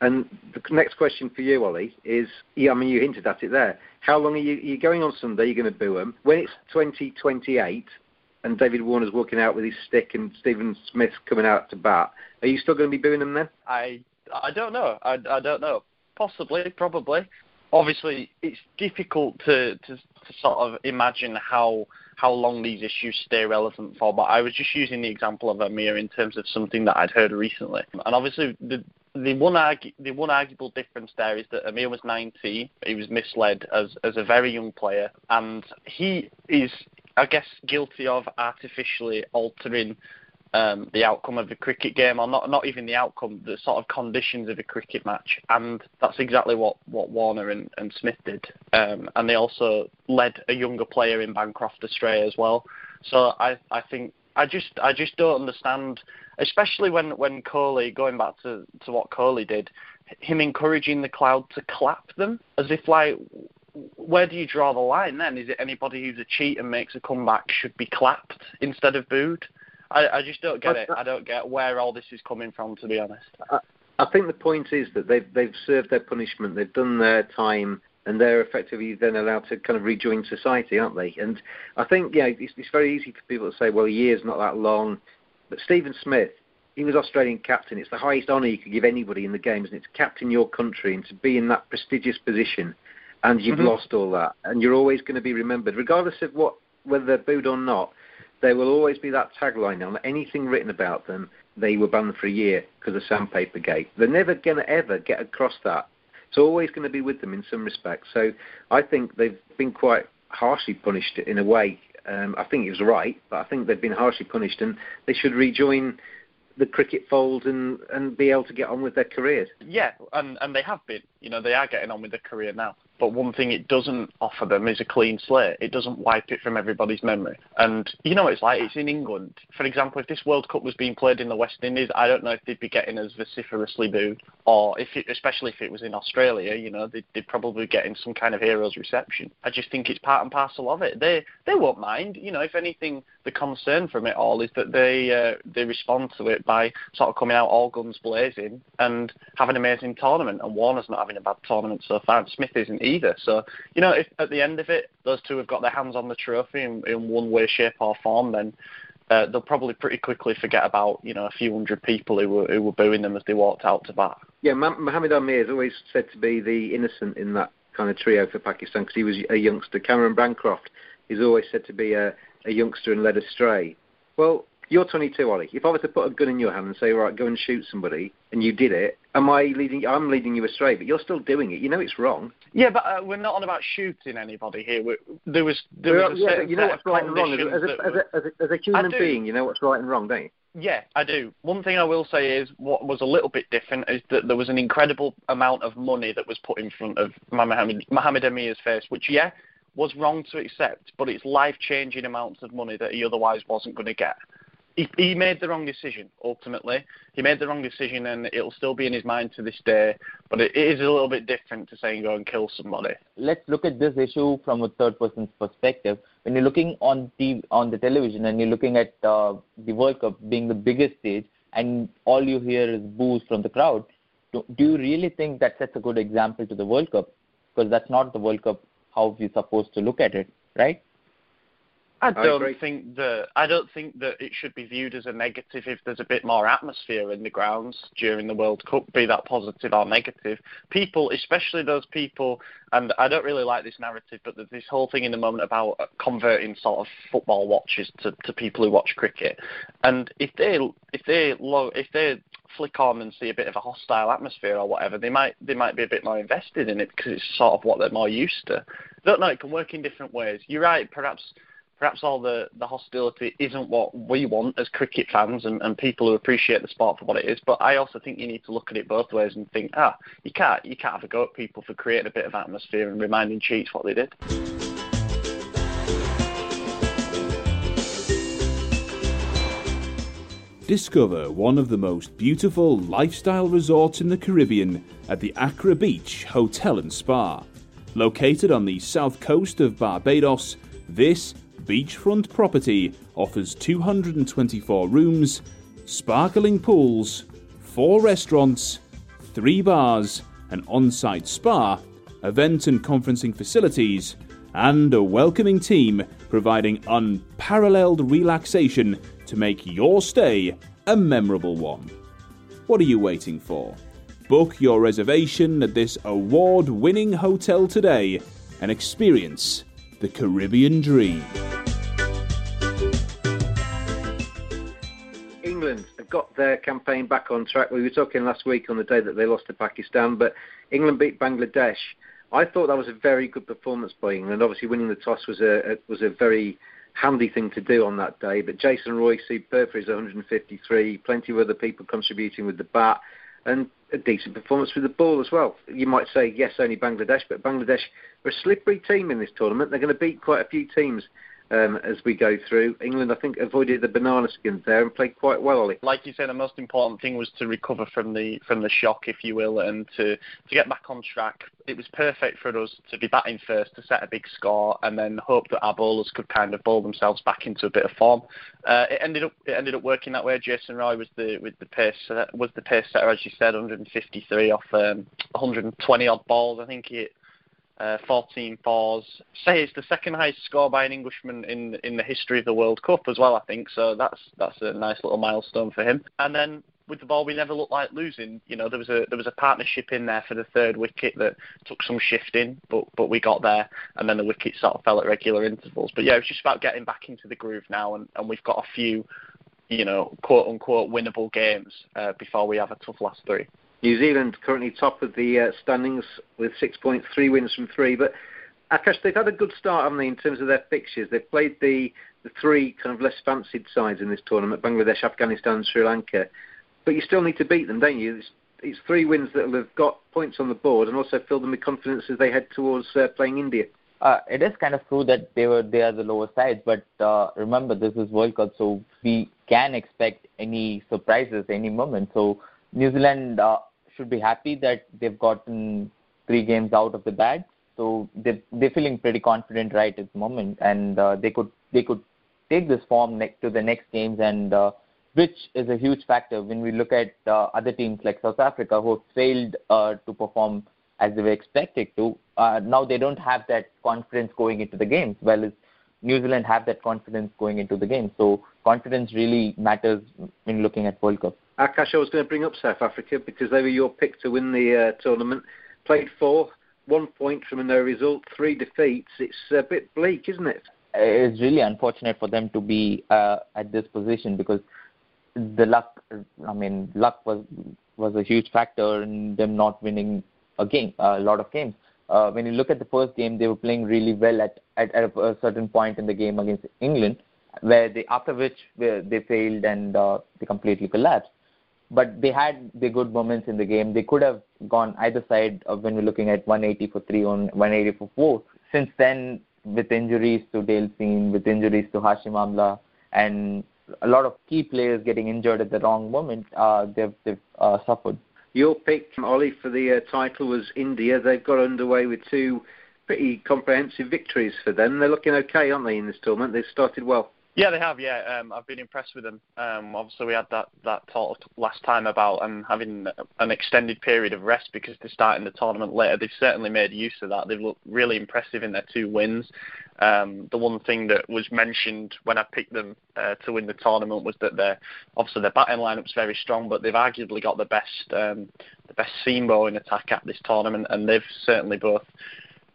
Speaker 2: And the next question for you, Ollie, is yeah, I mean, you hinted at it there. How long are you, are you going on Sunday? You're going to boo them. When it's 2028 and David Warner's walking out with his stick and Stephen Smith's coming out to bat, are you still going to be booing them then?
Speaker 3: I I don't know. I, I don't know. Possibly, probably. Obviously, it's difficult to, to, to sort of imagine how how long these issues stay relevant for. But I was just using the example of Amir in terms of something that I'd heard recently. And obviously, the the one argu- the one arguable difference there is that Amir was 19. He was misled as as a very young player, and he is, I guess, guilty of artificially altering um, the outcome of the cricket game, or not not even the outcome, the sort of conditions of a cricket match, and that's exactly what, what Warner and, and Smith did. Um, and they also led a younger player in Bancroft astray as well. So I I think I just I just don't understand, especially when when Kohli going back to to what Kohli did, him encouraging the crowd to clap them as if like where do you draw the line then? Is it anybody who's a cheat and makes a comeback should be clapped instead of booed? I, I just don't get it. I don't get where all this is coming from, to be honest.
Speaker 2: I, I think the point is that they've they've served their punishment, they've done their time, and they're effectively then allowed to kind of rejoin society, aren't they? And I think yeah, it's, it's very easy for people to say, well, a year's not that long, but Steven Smith. He was Australian captain. It's the highest honour you could give anybody in the games, and it's captain your country, and to be in that prestigious position, and you've
Speaker 3: Mhm.
Speaker 2: lost all that, and you're always going to be remembered, regardless of what whether they're booed or not there will always be that tagline on anything written about them. They were banned for a year because of Sandpaper Gate. They're never going to ever get across that. It's always going to be with them in some respects. So I think they've been quite harshly punished in a way. Um, I think it was right, but I think they've been harshly punished, and they should rejoin the cricket fold and, and be able to get on with their careers.
Speaker 3: Yeah, and and they have been. You know, they are getting on with their career now. But one thing it doesn't offer them is a clean slate. It doesn't wipe it from everybody's memory. And you know, what it's like it's in England. For example, if this World Cup was being played in the West Indies, I don't know if they'd be getting as vociferously booed, or if it, especially if it was in Australia, you know, they'd, they'd probably be getting some kind of hero's reception. I just think it's part and parcel of it. They they won't mind. You know, if anything, the concern from it all is that they uh, they respond to it by sort of coming out all guns blazing and have an amazing tournament. And Warner's not having a bad tournament so far, and Smith isn't. So you know, if at the end of it, those two have got their hands on the trophy in, in one way, shape, or form, then. Uh, they'll probably pretty quickly forget about you know a few hundred people who were who were booing them as they walked out to bat.
Speaker 2: Yeah, Mohammed Amir is always said to be the innocent in that kind of trio for Pakistan because he was a youngster. Cameron Bancroft is always said to be a, a youngster and led astray. Well, you're 22, Ollie. If I was to put a gun in your hand and say, right, go and shoot somebody, and you did it, am I leading? I'm leading you astray, but you're still doing it. You know it's wrong.
Speaker 3: Yeah, but uh, we're not on about shooting anybody here. we there was there
Speaker 2: Well,
Speaker 3: was
Speaker 2: yeah, you know what's right and wrong. As, as, a, as, a, as, a, as a human being, you know what's right and wrong, don't you?
Speaker 3: Yeah, I do. One thing I will say is what was a little bit different is that there was an incredible amount of money that was put in front of Mohammed, Mohammed Amir's face, which, yeah, was wrong to accept, but it's life changing amounts of money that he otherwise wasn't going to get. He, he made the wrong decision, ultimately. He made the wrong decision, and it'll still be in his mind to this day, but it, it is a little bit different to saying go and kill somebody.
Speaker 4: let's look at this issue from a third person's perspective. When you're looking on the on the television and you're looking at uh, the World Cup being the biggest stage, and all you hear is boos from the crowd, do, do you really think that sets a good example to the World Cup? Because that's not the World Cup how we're supposed to look at it, right?
Speaker 3: I
Speaker 2: I
Speaker 3: don't
Speaker 2: agree.
Speaker 3: think that I don't think that it should be viewed as a negative if there's a bit more atmosphere in the grounds during the World Cup, be that positive or negative. People, especially those people, and I don't really like this narrative, but there's this whole thing in the moment about converting sort of football watchers to, to people who watch cricket, and if they if they lo- if they flick on and see a bit of a hostile atmosphere or whatever, they might they might be a bit more invested in it because it's sort of what they're more used to. I don't know. It can work in different ways. You're right. Perhaps perhaps all the, the hostility isn't what we want as cricket fans and, and people who appreciate the sport for what it is. But I also think you need to look at it both ways and think, ah, you can't you can't have a go at people for creating a bit of atmosphere and reminding cheats what they did.
Speaker 6: Discover one of the most beautiful lifestyle resorts in the Caribbean at the Accra Beach Hotel and Spa. Located on the south coast of Barbados, this beachfront property offers 224 rooms, sparkling pools, four restaurants, three bars, an on site spa, event and conferencing facilities, and a welcoming team providing unparalleled relaxation to make your stay a memorable one. What are you waiting for? Book your reservation at this award winning hotel today and experience the Caribbean dream.
Speaker 2: England have got their campaign back on track. We were talking last week on the day that they lost to Pakistan, but England beat Bangladesh. I thought that was a very good performance by England. Obviously, winning the toss was a, a was a very handy thing to do on that day. But Jason Roy, superb for his 153. Plenty of other people contributing with the bat, and a decent performance with the ball as well. You might say yes, only Bangladesh, but Bangladesh are a slippery team in this tournament. They're going to beat quite a few teams um, as we go through. England, I think, avoided the banana skins there and played quite well. Ollie.
Speaker 3: Like you said, the most important thing was to recover from the from the shock, if you will, and to to get back on track. It was perfect for us to be batting first, to set a big score, and then hope that our bowlers could kind of bowl themselves back into a bit of form. Uh, it ended up it ended up working that way. Jason Roy was the with the pace uh, was the pace setter, as you said, 153 off um, 120 odd balls. I think he uh, 14 fours. Say it's the second highest score by an Englishman in in the history of the World Cup as well. I think so. That's that's a nice little milestone for him. And then with the ball, we never looked like losing. You know, there was a there was a partnership in there for the third wicket that took some shifting, but but we got there, and then the wicket sort of fell at regular intervals. But yeah, it's just about getting back into the groove now, and, and we've got a few, you know, quote unquote winnable games uh, before we have a tough last three.
Speaker 2: New Zealand currently top of the uh, standings with 6.3 wins from three. But Akash, they've had a good start, haven't they, in terms of their fixtures? They've played the, the three kind of less fancied sides in this tournament Bangladesh, Afghanistan, Sri Lanka. But you still need to beat them, don't you? It's, it's three wins that will have got points on the board and also fill them with confidence as they head towards uh, playing India.
Speaker 4: Uh, it is kind of true that they were they are the lower sides, but uh, remember this is World Cup, so we can expect any surprises any moment. So New Zealand uh, should be happy that they've gotten three games out of the bag. So they they're feeling pretty confident right at the moment, and uh, they could they could take this form ne- to the next games, and uh, which is a huge factor when we look at uh, other teams like South Africa who failed uh, to perform as they were expected to. Uh, now they don't have that confidence going into the games. Well, as New Zealand have that confidence going into the game. So confidence really matters when looking at World Cup.
Speaker 2: Akash, I was going to bring up South Africa because they were your pick to win the uh, tournament. Played four, one point from a no result, three defeats. It's a bit bleak, isn't it?
Speaker 4: It's really unfortunate for them to be uh, at this position because the luck. I mean, luck was was a huge factor in them not winning a game, a lot of games. Uh, when you look at the first game, they were playing really well at, at, at a certain point in the game against England, where they after which they failed and uh, they completely collapsed but they had the good moments in the game. They could have gone either side of when we're looking at 180 for three on 180 for four. Since then, with injuries to Dale Steyn, with injuries to Hashim Amla, and a lot of key players getting injured at the wrong moment, uh, they've, they've uh, suffered.
Speaker 2: Your pick, Ollie, for the uh, title was India. They've got underway with two pretty comprehensive victories for them. They're looking okay, aren't they, in this tournament? They've started well.
Speaker 3: Yeah, they have. Yeah, um, I've been impressed with them. Um, obviously, we had that that talk last time about um, having an extended period of rest because they're starting the tournament later. They've certainly made use of that. They've looked really impressive in their two wins. Um, the one thing that was mentioned when I picked them uh, to win the tournament was that their obviously their batting lineup's very strong, but they've arguably got the best um, the best seam bowling attack at this tournament, and they've certainly both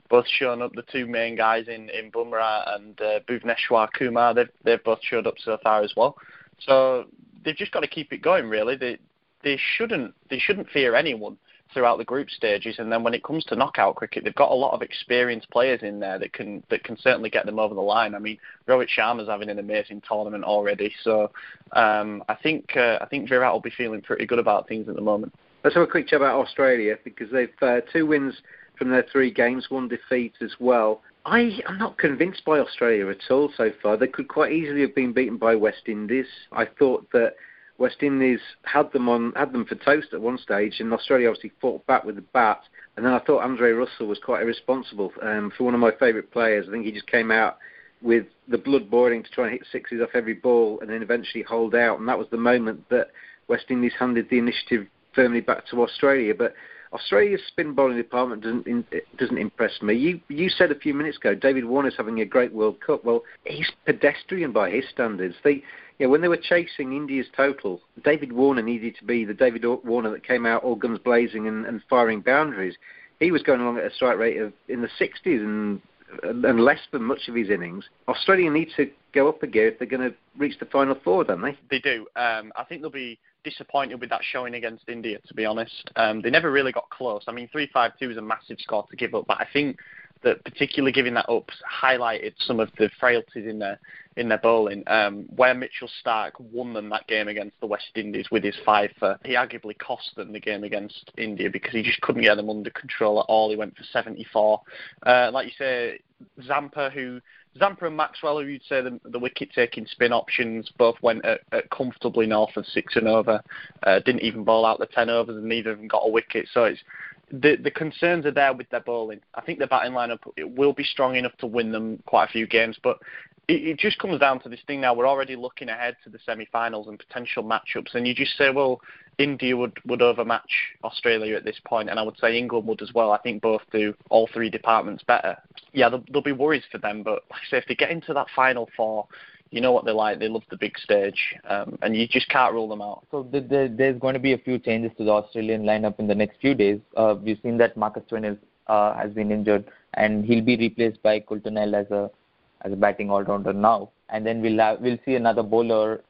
Speaker 3: both shown up. The two main guys in in Bumrah and uh, Bhuvneshwar Kumar, they've they've both showed up so far as well. So they've just got to keep it going. Really, they they shouldn't they shouldn't fear anyone throughout the group stages. And then when it comes to knockout cricket, they've got a lot of experienced players in there that can that can certainly get them over the line. I mean, Rohit Sharma's having an amazing tournament already. So um, I think uh, I think Virat will be feeling pretty good about things at the moment.
Speaker 2: Let's have a quick chat about Australia because they've uh, two wins from their three games, one defeat as well. I am not convinced by Australia at all so far. They could quite easily have been beaten by West Indies. I thought that West Indies had them on had them for toast at one stage, and Australia obviously fought back with the bat. And then I thought Andre Russell was quite irresponsible um, for one of my favourite players. I think he just came out with the blood boiling to try and hit sixes off every ball, and then eventually hold out. And that was the moment that West Indies handed the initiative firmly back to Australia. But Australia's spin bowling department doesn't in, doesn't impress me. You you said a few minutes ago David Warner's having a great World Cup. Well, he's pedestrian by his standards. They when they were chasing India's total, David Warner needed to be the David Warner that came out all guns blazing and, and firing boundaries. He was going along at a strike rate of in the 60s and and less than much of his innings. Australia need to go up a gear if they're going to reach the final four, don't they?
Speaker 3: They do. Um, I think they'll be disappointed with that showing against India, to be honest. Um, they never really got close. I mean, 3-5-2 is a massive score to give up, but I think that particularly giving that up highlighted some of the frailties in their in their bowling. Um, where Mitchell Starc won them that game against the West Indies with his five for, he arguably cost them the game against India because he just couldn't get them under control at all. He went for 74. Uh, like you say, Zampa, who Zampa and Maxwell, who you'd say the, the wicket-taking spin options, both went at, at comfortably north of six and over. Uh, didn't even bowl out the ten overs, and neither of them got a wicket. So it's the the concerns are there with their bowling. I think the batting lineup will be strong enough to win them quite a few games, but it, it just comes down to this thing now. We're already looking ahead to the semi-finals and potential matchups, and you just say, well, India would would overmatch Australia at this point, and I would say England would as well. I think both do all three departments better. Yeah, there'll, there'll be worries for them, but like I say, if they get into that final four you know what they like. They love the big stage, um, and you just can't rule them out.
Speaker 4: So the, the, there's going to be a few changes to the Australian lineup in the next few days. Uh, we've seen that Marcus Stoinis uh, has been injured, and he'll be replaced by Coulter-Nile as a as a batting all-rounder now. And then we'll have, we'll see another bowler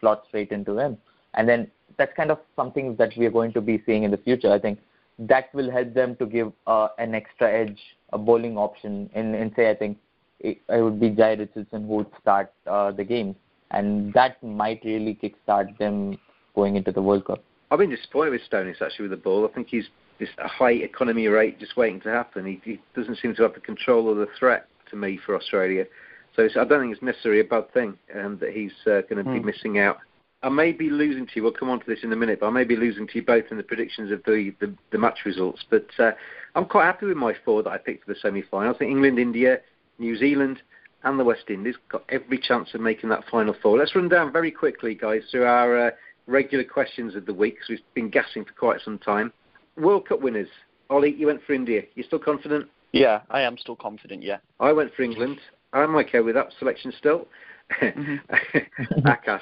Speaker 4: slot straight into him, and then that's kind of something that we are going to be seeing in the future. I think that will help them to give uh, an extra edge, a bowling option in, in say I think it, it would be Jhye Richardson who would start uh, the game, and that might really kickstart them going into the World Cup.
Speaker 2: I've been disappointed with Stoinis actually with the ball. I think he's just a high economy rate just waiting to happen. He, he doesn't seem to have the control or the threat to me for Australia. So I don't think it's necessarily a bad thing um, that he's uh, going to be hmm. missing out. I may be losing to you. We'll come on to this in a minute, but I may be losing to you both in the predictions of the, the, the match results. But uh, I'm quite happy with my four that I picked for the semi-final. I think England, India, New Zealand and the West Indies got every chance of making that final four. Let's run down very quickly, guys, through our uh, regular questions of the week because we've been gassing for quite some time. World Cup winners. Ollie, you went for India. You still confident?
Speaker 3: Yeah, I am still confident, yeah.
Speaker 2: I went for England. I'm okay with that selection still. Mm-hmm. Akash,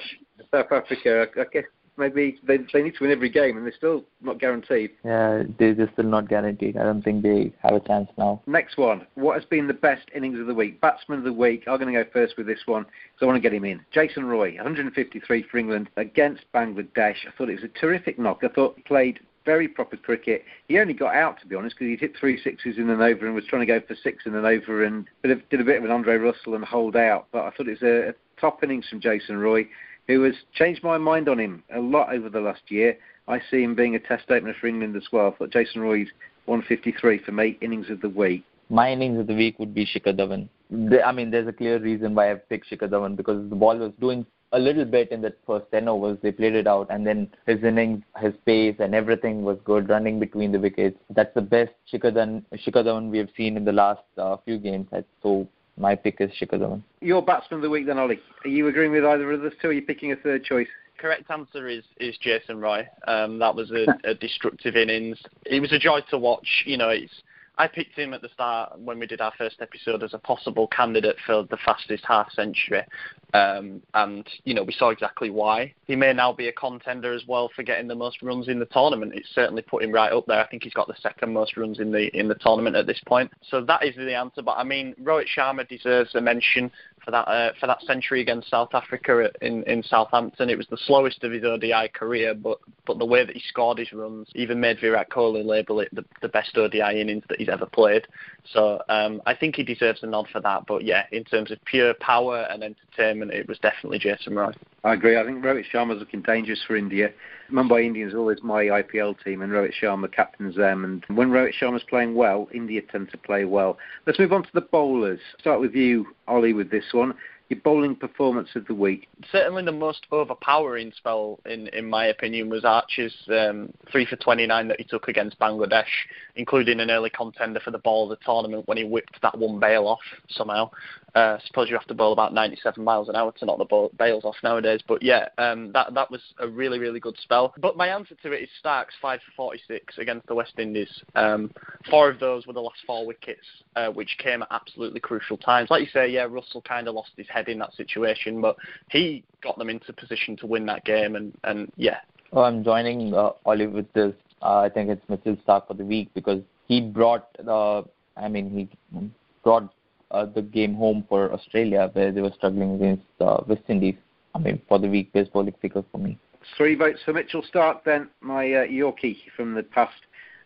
Speaker 2: South Africa, I guess maybe they they need to win every game, and they're still not guaranteed.
Speaker 4: Yeah, they're still not guaranteed. I don't think they have a chance now.
Speaker 2: Next one. What has been the best innings of the week? Batsman of the week. I'm going to go first with this one because I want to get him in. Jason Roy, 153 for England against Bangladesh. I thought it was a terrific knock. I thought he played very proper cricket. He only got out, to be honest, because he hit three sixes in an over and was trying to go for six in an over and did a bit of an Andre Russell and hold out. But I thought it was a, a top innings from Jason Roy who has changed my mind on him a lot over the last year. I see him being a test opener for England as well. I thought Jason Roy's 153 for me innings of the week.
Speaker 4: My innings of the week would be Shikhar Dhawan. I mean, there's a clear reason why I've picked Shikhar Dhawan because the ball was doing a little bit in the first 10 overs. They played it out, and then his innings, his pace, and everything was good, running between the wickets. That's the best Shikhar Dhawan, Dhawan we have seen in the last uh, few games. So my pick is Shikhar Dhawan.
Speaker 2: Your batsman of the week then, Ollie. Are you agreeing with either of those two? Or are you picking a third choice?
Speaker 3: Correct answer is is Jason Roy. Um, that was a, a destructive innings. It was a joy to watch. You know, it's I picked him at the start when we did our first episode as a possible candidate for the fastest half century, um, and you know we saw exactly why. He may now be a contender as well for getting the most runs in the tournament. It's certainly put him right up there. I think he's got the second most runs in the in the tournament at this point. So that is the answer. But I mean, Rohit Sharma deserves a mention for that uh, for that century against South Africa in in Southampton. It was the slowest of his ODI career, but but the way that he scored his runs even made Virat Kohli label it the, the best ODI innings that he's ever played. So um, I think he deserves a nod for that. But yeah, in terms of pure power and entertainment, it was definitely Jason Roy.
Speaker 2: I agree. I think Rohit Sharma's looking dangerous for India. Mumbai Indians are always my IPL team, and Rohit Sharma captains them. And when Rohit Sharma's playing well, India tend to play well. Let's move on to the bowlers. Start with you, Ollie, with this one. Your bowling performance of the week.
Speaker 3: Certainly, the most overpowering spell, in in my opinion, was Archer's um, three for 29 that he took against Bangladesh, including an early contender for the ball of the tournament when he whipped that one bail off somehow. Uh, suppose you have to bowl about 97 miles an hour to knock the ball, bails off nowadays. But yeah, um, that that was a really really good spell. But my answer to it is Starc's five for 46 against the West Indies. Um, four of those were the last four wickets, uh, which came at absolutely crucial times. Like you say, yeah, Russell kind of lost his head in that situation, but he got them into position to win that game. And and yeah.
Speaker 4: Oh, I'm joining uh, Olive with this. Uh, I think it's Mitchell Starc for the week because he brought the. I mean, he brought uh, the game home for Australia, where they were struggling against uh, West Indies. I mean, for the week, best bowling figure for me.
Speaker 2: Three votes for Mitchell Starc, then my uh, Yorkie from the past.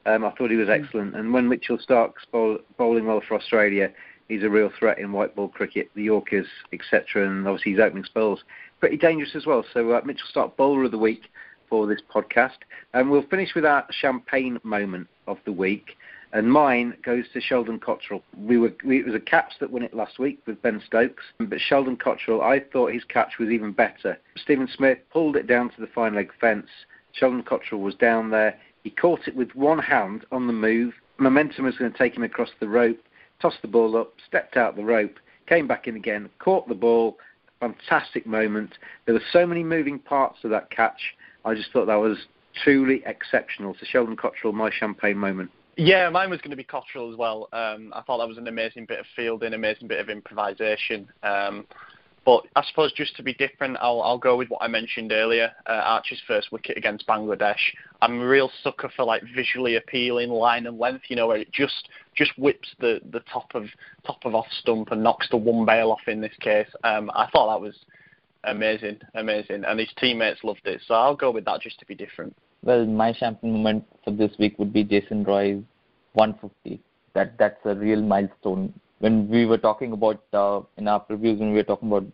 Speaker 2: Um, I thought he was excellent, and when Mitchell Starc's bowl, bowling well for Australia, he's a real threat in white ball cricket, the Yorkers, etc. And obviously his opening spells pretty dangerous as well. So uh, Mitchell Starc bowler of the week for this podcast, and we'll finish with our champagne moment of the week and mine goes to Sheldon Cottrell. We were we, it was a catch that won it last week with Ben Stokes, but Sheldon Cottrell, I thought his catch was even better. Steven Smith pulled it down to the fine leg fence. Sheldon Cottrell was down there. He caught it with one hand on the move. Momentum was going to take him across the rope. Tossed the ball up, stepped out the rope, came back in again, caught the ball. Fantastic moment. There were so many moving parts to that catch. I just thought that was truly exceptional. So Sheldon Cottrell, my champagne moment.
Speaker 3: Yeah, mine was going to be Cottrell as well. Um, I thought that was an amazing bit of fielding, amazing bit of improvisation. Um, but I suppose just to be different, I'll, I'll go with what I mentioned earlier. Uh, Archer's first wicket against Bangladesh. I'm a real sucker for like visually appealing line and length. You know, where it just just whips the, the top of top of off stump and knocks the one bail off. In this case, um, I thought that was amazing, amazing, and his teammates loved it. So I'll go with that just to be different.
Speaker 4: Well, my champion moment for this week would be Jason Roy's 150. That that's a real milestone. When we were talking about uh, in our previews, when we were talking about,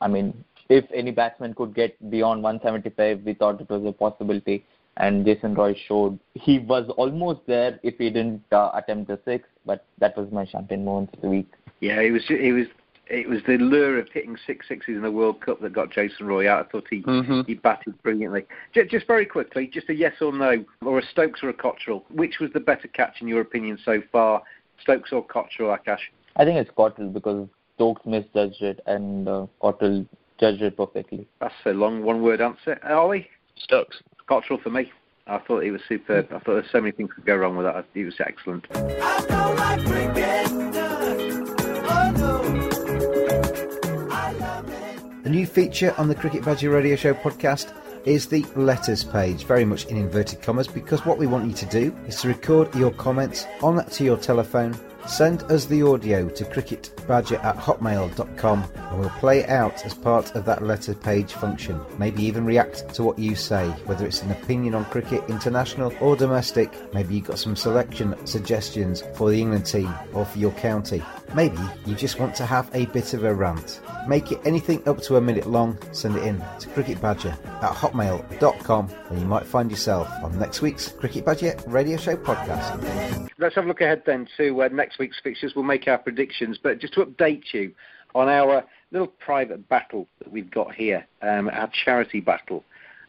Speaker 4: I mean, if any batsman could get beyond 175, we thought it was a possibility. And Jason Roy showed he was almost there if he didn't uh, attempt the six. But that was my champagne moment of the week.
Speaker 2: Yeah, he was. He was it was the lure of hitting six sixes in the World Cup that got Jason Roy out. I thought he mm-hmm. he batted brilliantly. Just, just, very quickly, just a yes or no, or a Stokes or a Cottrell. Which was the better catch in your opinion so far, Stokes or Cottrell, Akash?
Speaker 4: I think it's Cottrell because Stokes misjudged it and uh, Cottrell judged it perfectly.
Speaker 2: That's a long one-word answer. Ollie?
Speaker 3: Stokes.
Speaker 2: Cottrell for me. I thought he was superb. I thought there's so many things could go wrong with that. He was excellent.
Speaker 5: A new feature on the Cricket Badger Radio Show podcast is the letters page, very much in inverted commas, because what we want you to do is to record your comments on to your telephone Send us the audio to cricketbadger at hotmail.com and we'll play it out as part of that letter page function. Maybe even react to what you say, whether it's an opinion on cricket, international or domestic. Maybe you've got some selection suggestions for the England team or for your county. Maybe you just want to have a bit of a rant. Make it anything up to a minute long, send it in to cricketbadger at hotmail.com and you might find yourself on next week's Cricket Badger Radio Show podcast.
Speaker 2: Let's have a look ahead then to uh, next week's fixtures. We'll make our predictions, but just to update you on our little private battle that we've got here, um, our charity battle.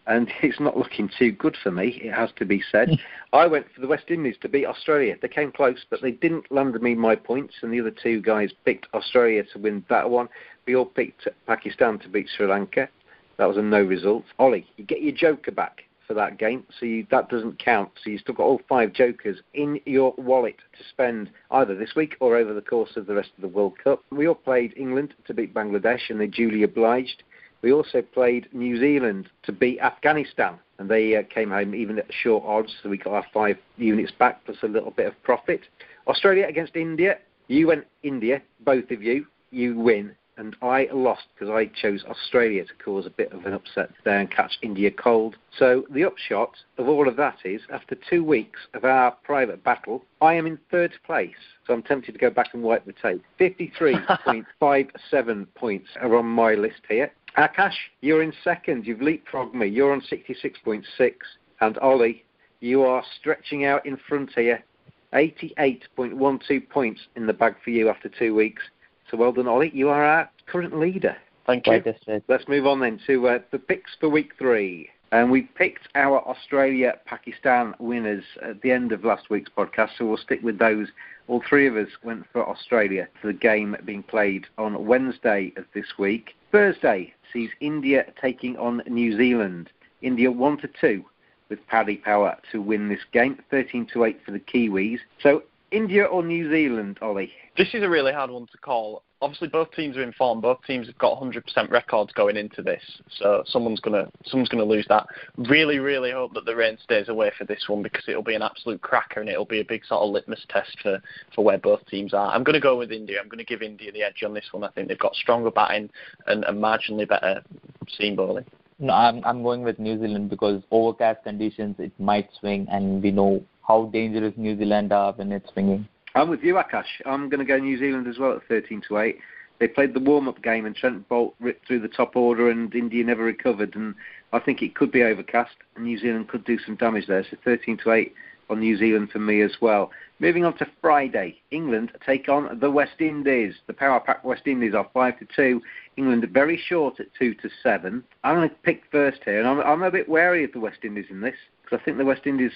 Speaker 2: And it's not looking too good for me, it has to be said. I went for the West Indies to beat Australia. They came close, but they didn't land me my points, and the other two guys picked Australia to win that one. We all picked Pakistan to beat Sri Lanka. That was a no result. Ollie, you get your joker back for that game, so you, that doesn't count. So you've still got all five jokers in your wallet to spend either this week or over the course of the rest of the World Cup. We all played England to beat Bangladesh, and they duly obliged. We also played New Zealand to beat Afghanistan, and they uh, came home even at short odds, so we got our five units back plus a little bit of profit. Australia against India. You went India, both of you. You win and I lost because I chose Australia to cause a bit of an upset there and catch India cold. So the upshot of all of that is, after two weeks of our private battle, I am in third place. So I'm tempted to go back and wipe the tape. 53.57 points are on my list here. Akash, you're in second. You've leapfrogged me. You're on 66.6. And Ollie, you are stretching out in front here. 88.12 points in the bag for you after two weeks. So well done, Ollie. You are our current leader.
Speaker 3: Thank you.
Speaker 2: Let's move on then to uh, the picks for week three. And we picked our Australia Pakistan winners at the end of last week's podcast, so we'll stick with those. All three of us went for Australia for the game being played on Wednesday of this week. Thursday sees India taking on New Zealand. India 1 to 2 with Paddy Power to win this game, 13 to 8 for the Kiwis. So India or New Zealand, Ollie?
Speaker 3: This is a really hard one to call. Obviously, both teams are informed. Both teams have got 100% records going into this, so someone's gonna someone's gonna lose that. Really, really hope that the rain stays away for this one because it'll be an absolute cracker and it'll be a big sort of litmus test for, for where both teams are. I'm going to go with India. I'm going to give India the edge on this one. I think they've got stronger batting and a marginally better seam bowling.
Speaker 4: No, I'm I'm going with New Zealand because overcast conditions it might swing, and we know how dangerous New Zealand are when it's swinging.
Speaker 2: I'm with you, Akash. I'm going to go New Zealand as well at 13 to 8. They played the warm-up game and Trent Boult ripped through the top order and India never recovered. And I think it could be overcast and New Zealand could do some damage there. So 13 to 8 on New Zealand for me as well. Moving on to Friday, England take on the West Indies. The power pack West Indies are 5 to 2. England are very short at 2 to 7. I'm going to pick first here, and I'm, I'm a bit wary of the West Indies in this because I think the West Indies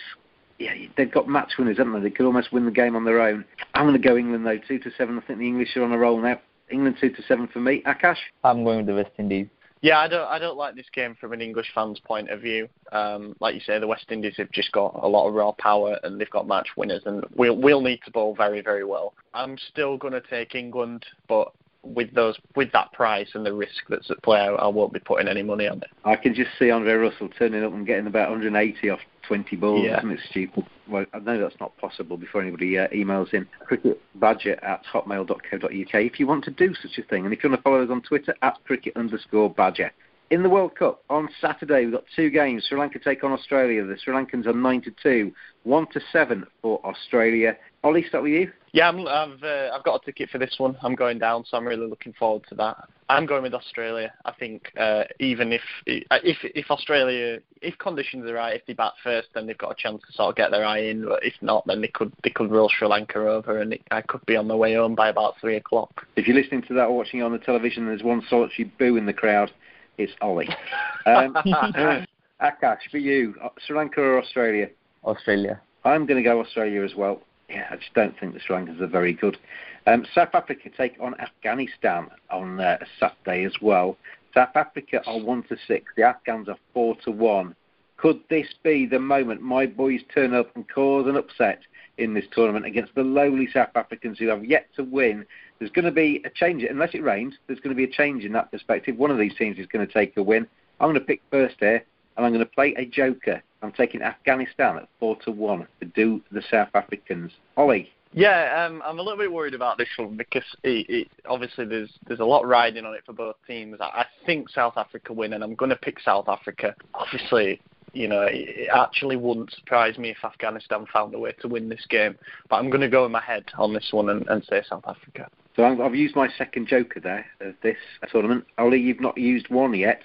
Speaker 2: yeah, they've got match winners, haven't they? They could almost win the game on their own. I'm going to go England though, two to seven. I think the English are on a roll now. England two to seven for me. Akash.
Speaker 4: I'm going with the West Indies.
Speaker 3: Yeah, I don't. I don't like this game from an English fan's point of view. Um, like you say, the West Indies have just got a lot of raw power and they've got match winners, and we'll we'll need to bowl very very well. I'm still going to take England, but with those with that price and the risk that's at play, I, I won't be putting any money on it.
Speaker 2: I can just see Andre Russell turning up and getting about 180 off 20 balls.
Speaker 3: Yeah.
Speaker 2: Isn't it stupid? Well, I know that's not possible before anybody uh, emails in. Cricketbadger at hotmail.co.uk if you want to do such a thing. And if you want to follow us on Twitter, at cricket underscore badger. In the World Cup on Saturday, we've got two games. Sri Lanka take on Australia. The Sri Lankans are 9 to 2, 1 to 7 for Australia. Ollie, start with you.
Speaker 3: Yeah, I'm, I've uh, I've got a ticket for this one. I'm going down, so I'm really looking forward to that. I'm going with Australia. I think uh, even if if if Australia if conditions are right, if they bat first, then they've got a chance to sort of get their eye in. But if not, then they could they could roll Sri Lanka over, and it, I could be on the way home by about three o'clock.
Speaker 2: If you're listening to that or watching on the television, there's one solitary boo in the crowd. It's Ollie. Um, Akash, for you, uh, Sri Lanka or Australia?
Speaker 4: Australia.
Speaker 2: I'm going to go Australia as well. Yeah, I just don't think the Sri Lankans are very good. Um, South Africa take on Afghanistan on uh, Saturday as well. South Africa are one to six. The Afghans are four to one. Could this be the moment my boys turn up and cause an upset in this tournament against the lowly South Africans who have yet to win? There's going to be a change, unless it rains. There's going to be a change in that perspective. One of these teams is going to take a win. I'm going to pick first here, and I'm going to play a joker. I'm taking Afghanistan at four to one to do the South Africans. Ollie.
Speaker 3: Yeah, um, I'm a little bit worried about this one because it, it, obviously there's there's a lot riding on it for both teams. I, I think South Africa win, and I'm going to pick South Africa. Obviously, you know, it actually wouldn't surprise me if Afghanistan found a way to win this game. But I'm going to go in my head on this one and, and say South Africa.
Speaker 2: So I've used my second joker there of this tournament. Ollie, you've not used one yet.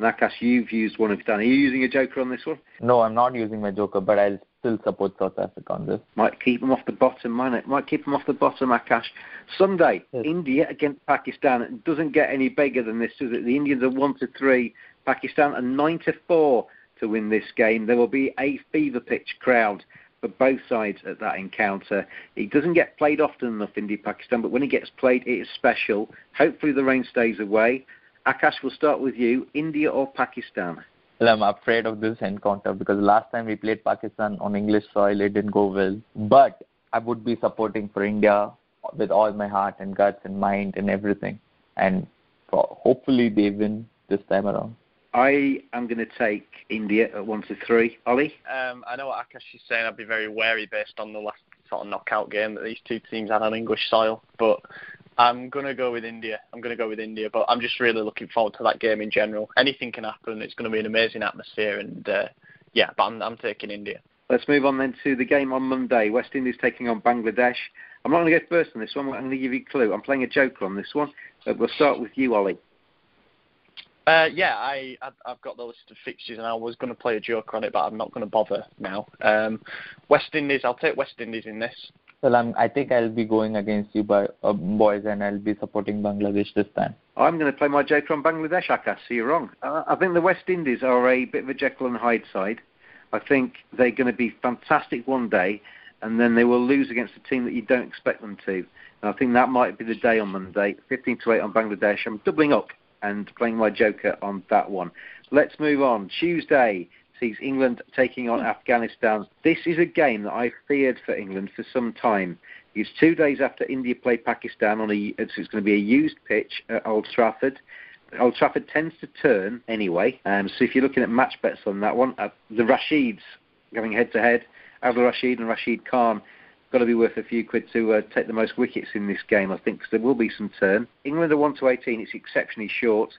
Speaker 2: Nakash, you've used one of your Are you using a joker on this one?
Speaker 4: No, I'm not using my joker, but I'll still support South Africa on this.
Speaker 2: Might keep them off the bottom, might it? Might keep them off the bottom, Akash. Sunday, yes. India against Pakistan. It doesn't get any bigger than this, does it? The Indians are one to three, Pakistan are nine to four to win this game. There will be a fever pitch crowd for both sides at that encounter. It doesn't get played often enough, in Pakistan, but when it gets played, it is special. Hopefully, the rain stays away. Akash, we'll start with you. India or Pakistan?
Speaker 4: Well, I'm afraid of this encounter because last time we played Pakistan on English soil, it didn't go well. But I would be supporting for India with all my heart and guts and mind and everything. And hopefully they win this time around.
Speaker 2: I am going to take India at one to three. Ollie?
Speaker 3: Um, I know what Akash is saying. I'd be very wary based on the last sort of knockout game that these two teams had on English soil. But I'm going to go with India. I'm going to go with India, but I'm just really looking forward to that game in general. Anything can happen. It's going to be an amazing atmosphere, and uh, yeah, but I'm, I'm taking India.
Speaker 2: Let's move on then to the game on Monday. West Indies taking on Bangladesh. I'm not going to go first on this one. I'm going to give you a clue. I'm playing a joker on this one. But we'll start with you, Ollie.
Speaker 3: Uh, yeah, I I've got the list of fixtures, and I was going to play a joker on it, but I'm not going to bother now. Um, West Indies, I'll take West Indies in this.
Speaker 4: Well, I'm, I think I'll be going against you, by, uh, boys, and I'll be supporting Bangladesh this time.
Speaker 2: I'm going to play my joker on Bangladesh, Akash, so you're wrong. Uh, I think the West Indies are a bit of a Jekyll and Hyde side. I think they're going to be fantastic one day, and then they will lose against a team that you don't expect them to. And I think that might be the day on Monday, 15 to 8 on Bangladesh. I'm doubling up and playing my joker on that one. Let's move on. Tuesday sees England taking on Afghanistan. This is a game that I feared for England for some time. It's two days after India play Pakistan on a. It's going to be a used pitch at Old Trafford. Old Trafford tends to turn anyway. Um, so if you're looking at match bets on that one, uh, the Rashids going head to head, Abdul Rashid and Rashid Khan, got to be worth a few quid to uh, take the most wickets in this game, I think, because there will be some turn. England are 1 to 18, it's exceptionally short.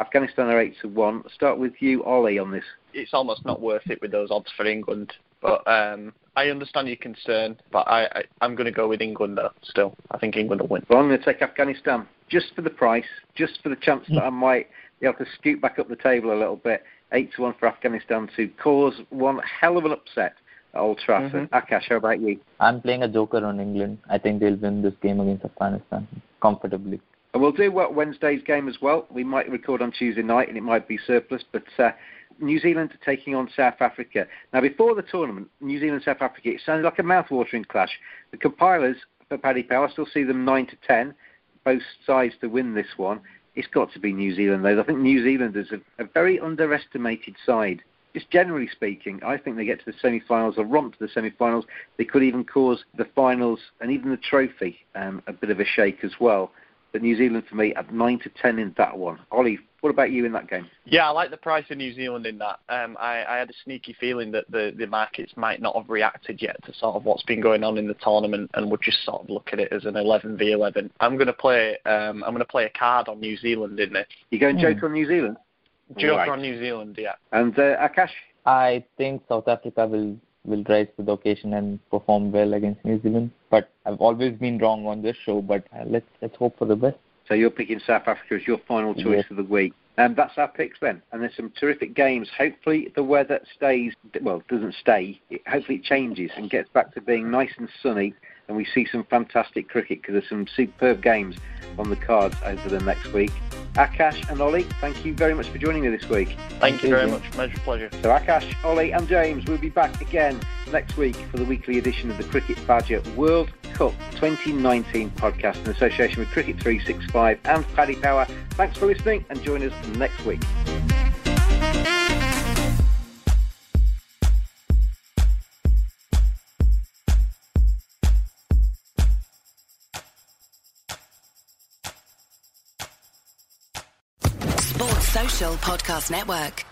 Speaker 2: Afghanistan are 8 to 1. I'll start with you, Ollie, on this.
Speaker 3: It's almost not worth it with those odds for England. But um, I understand your concern, but I, I, I'm going to go with England though, still. I think England will win.
Speaker 2: Well, I'm going to take Afghanistan just for the price, just for the chance that I might be able to scoot back up the table a little bit. 8 to 1 for Afghanistan to cause one hell of an upset Old Trafford.
Speaker 4: Mm-hmm.
Speaker 2: Akash, how about you?
Speaker 4: I'm playing a joker on England. I think they'll win this game against Afghanistan comfortably.
Speaker 2: And we'll do what Wednesday's game as well. We might record on Tuesday night and it might be surplus, but uh, New Zealand are taking on South Africa. Now, before the tournament, New Zealand South Africa, it sounded like a mouth-watering clash. The compilers for Paddy Power still see them 9 to 10, both sides to win this one. It's got to be New Zealand, though. I think New Zealand is a, a very underestimated side. Just generally speaking, I think they get to the semi-finals or romp to the semi-finals. They could even cause the finals and even the trophy um, a bit of a shake as well. But New Zealand for me at nine to ten in that one. Ollie, what about you in that game?
Speaker 3: Yeah, I like the price of New Zealand in that. Um, I, I had a sneaky feeling that the, the markets might not have reacted yet to sort of what's been going on in the tournament, and would just sort of look at it as an 11 v 11. I'm going to play. Um, I'm going to play a card on New Zealand in this.
Speaker 2: You going joker on New Zealand?
Speaker 3: Joker
Speaker 2: Right.
Speaker 3: on New Zealand, yeah.
Speaker 2: And uh, Akash?
Speaker 4: I think South Africa will will rise to the occasion and perform well against New Zealand. But I've always been wrong on this show. But uh, let's let's hope for the best.
Speaker 2: So you're picking South Africa as your final choice
Speaker 4: Yes.
Speaker 2: of the week. And that's our picks then. And there's some terrific games. Hopefully the weather stays, well, doesn't stay. It, hopefully it changes and gets back to being nice and sunny. And we see some fantastic cricket because there's some superb games on the cards over the next week. Akash and Ollie, thank you very much for joining me this week.
Speaker 3: Thank you very much. Major pleasure.
Speaker 2: So Akash, Ollie and James will be back again next week for the weekly edition of the Cricket Badger World Cup 2019 podcast in association with Cricket 365 and Paddy Power. Thanks for listening and join us next week.
Speaker 7: Podcast Network.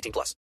Speaker 8: 18 plus.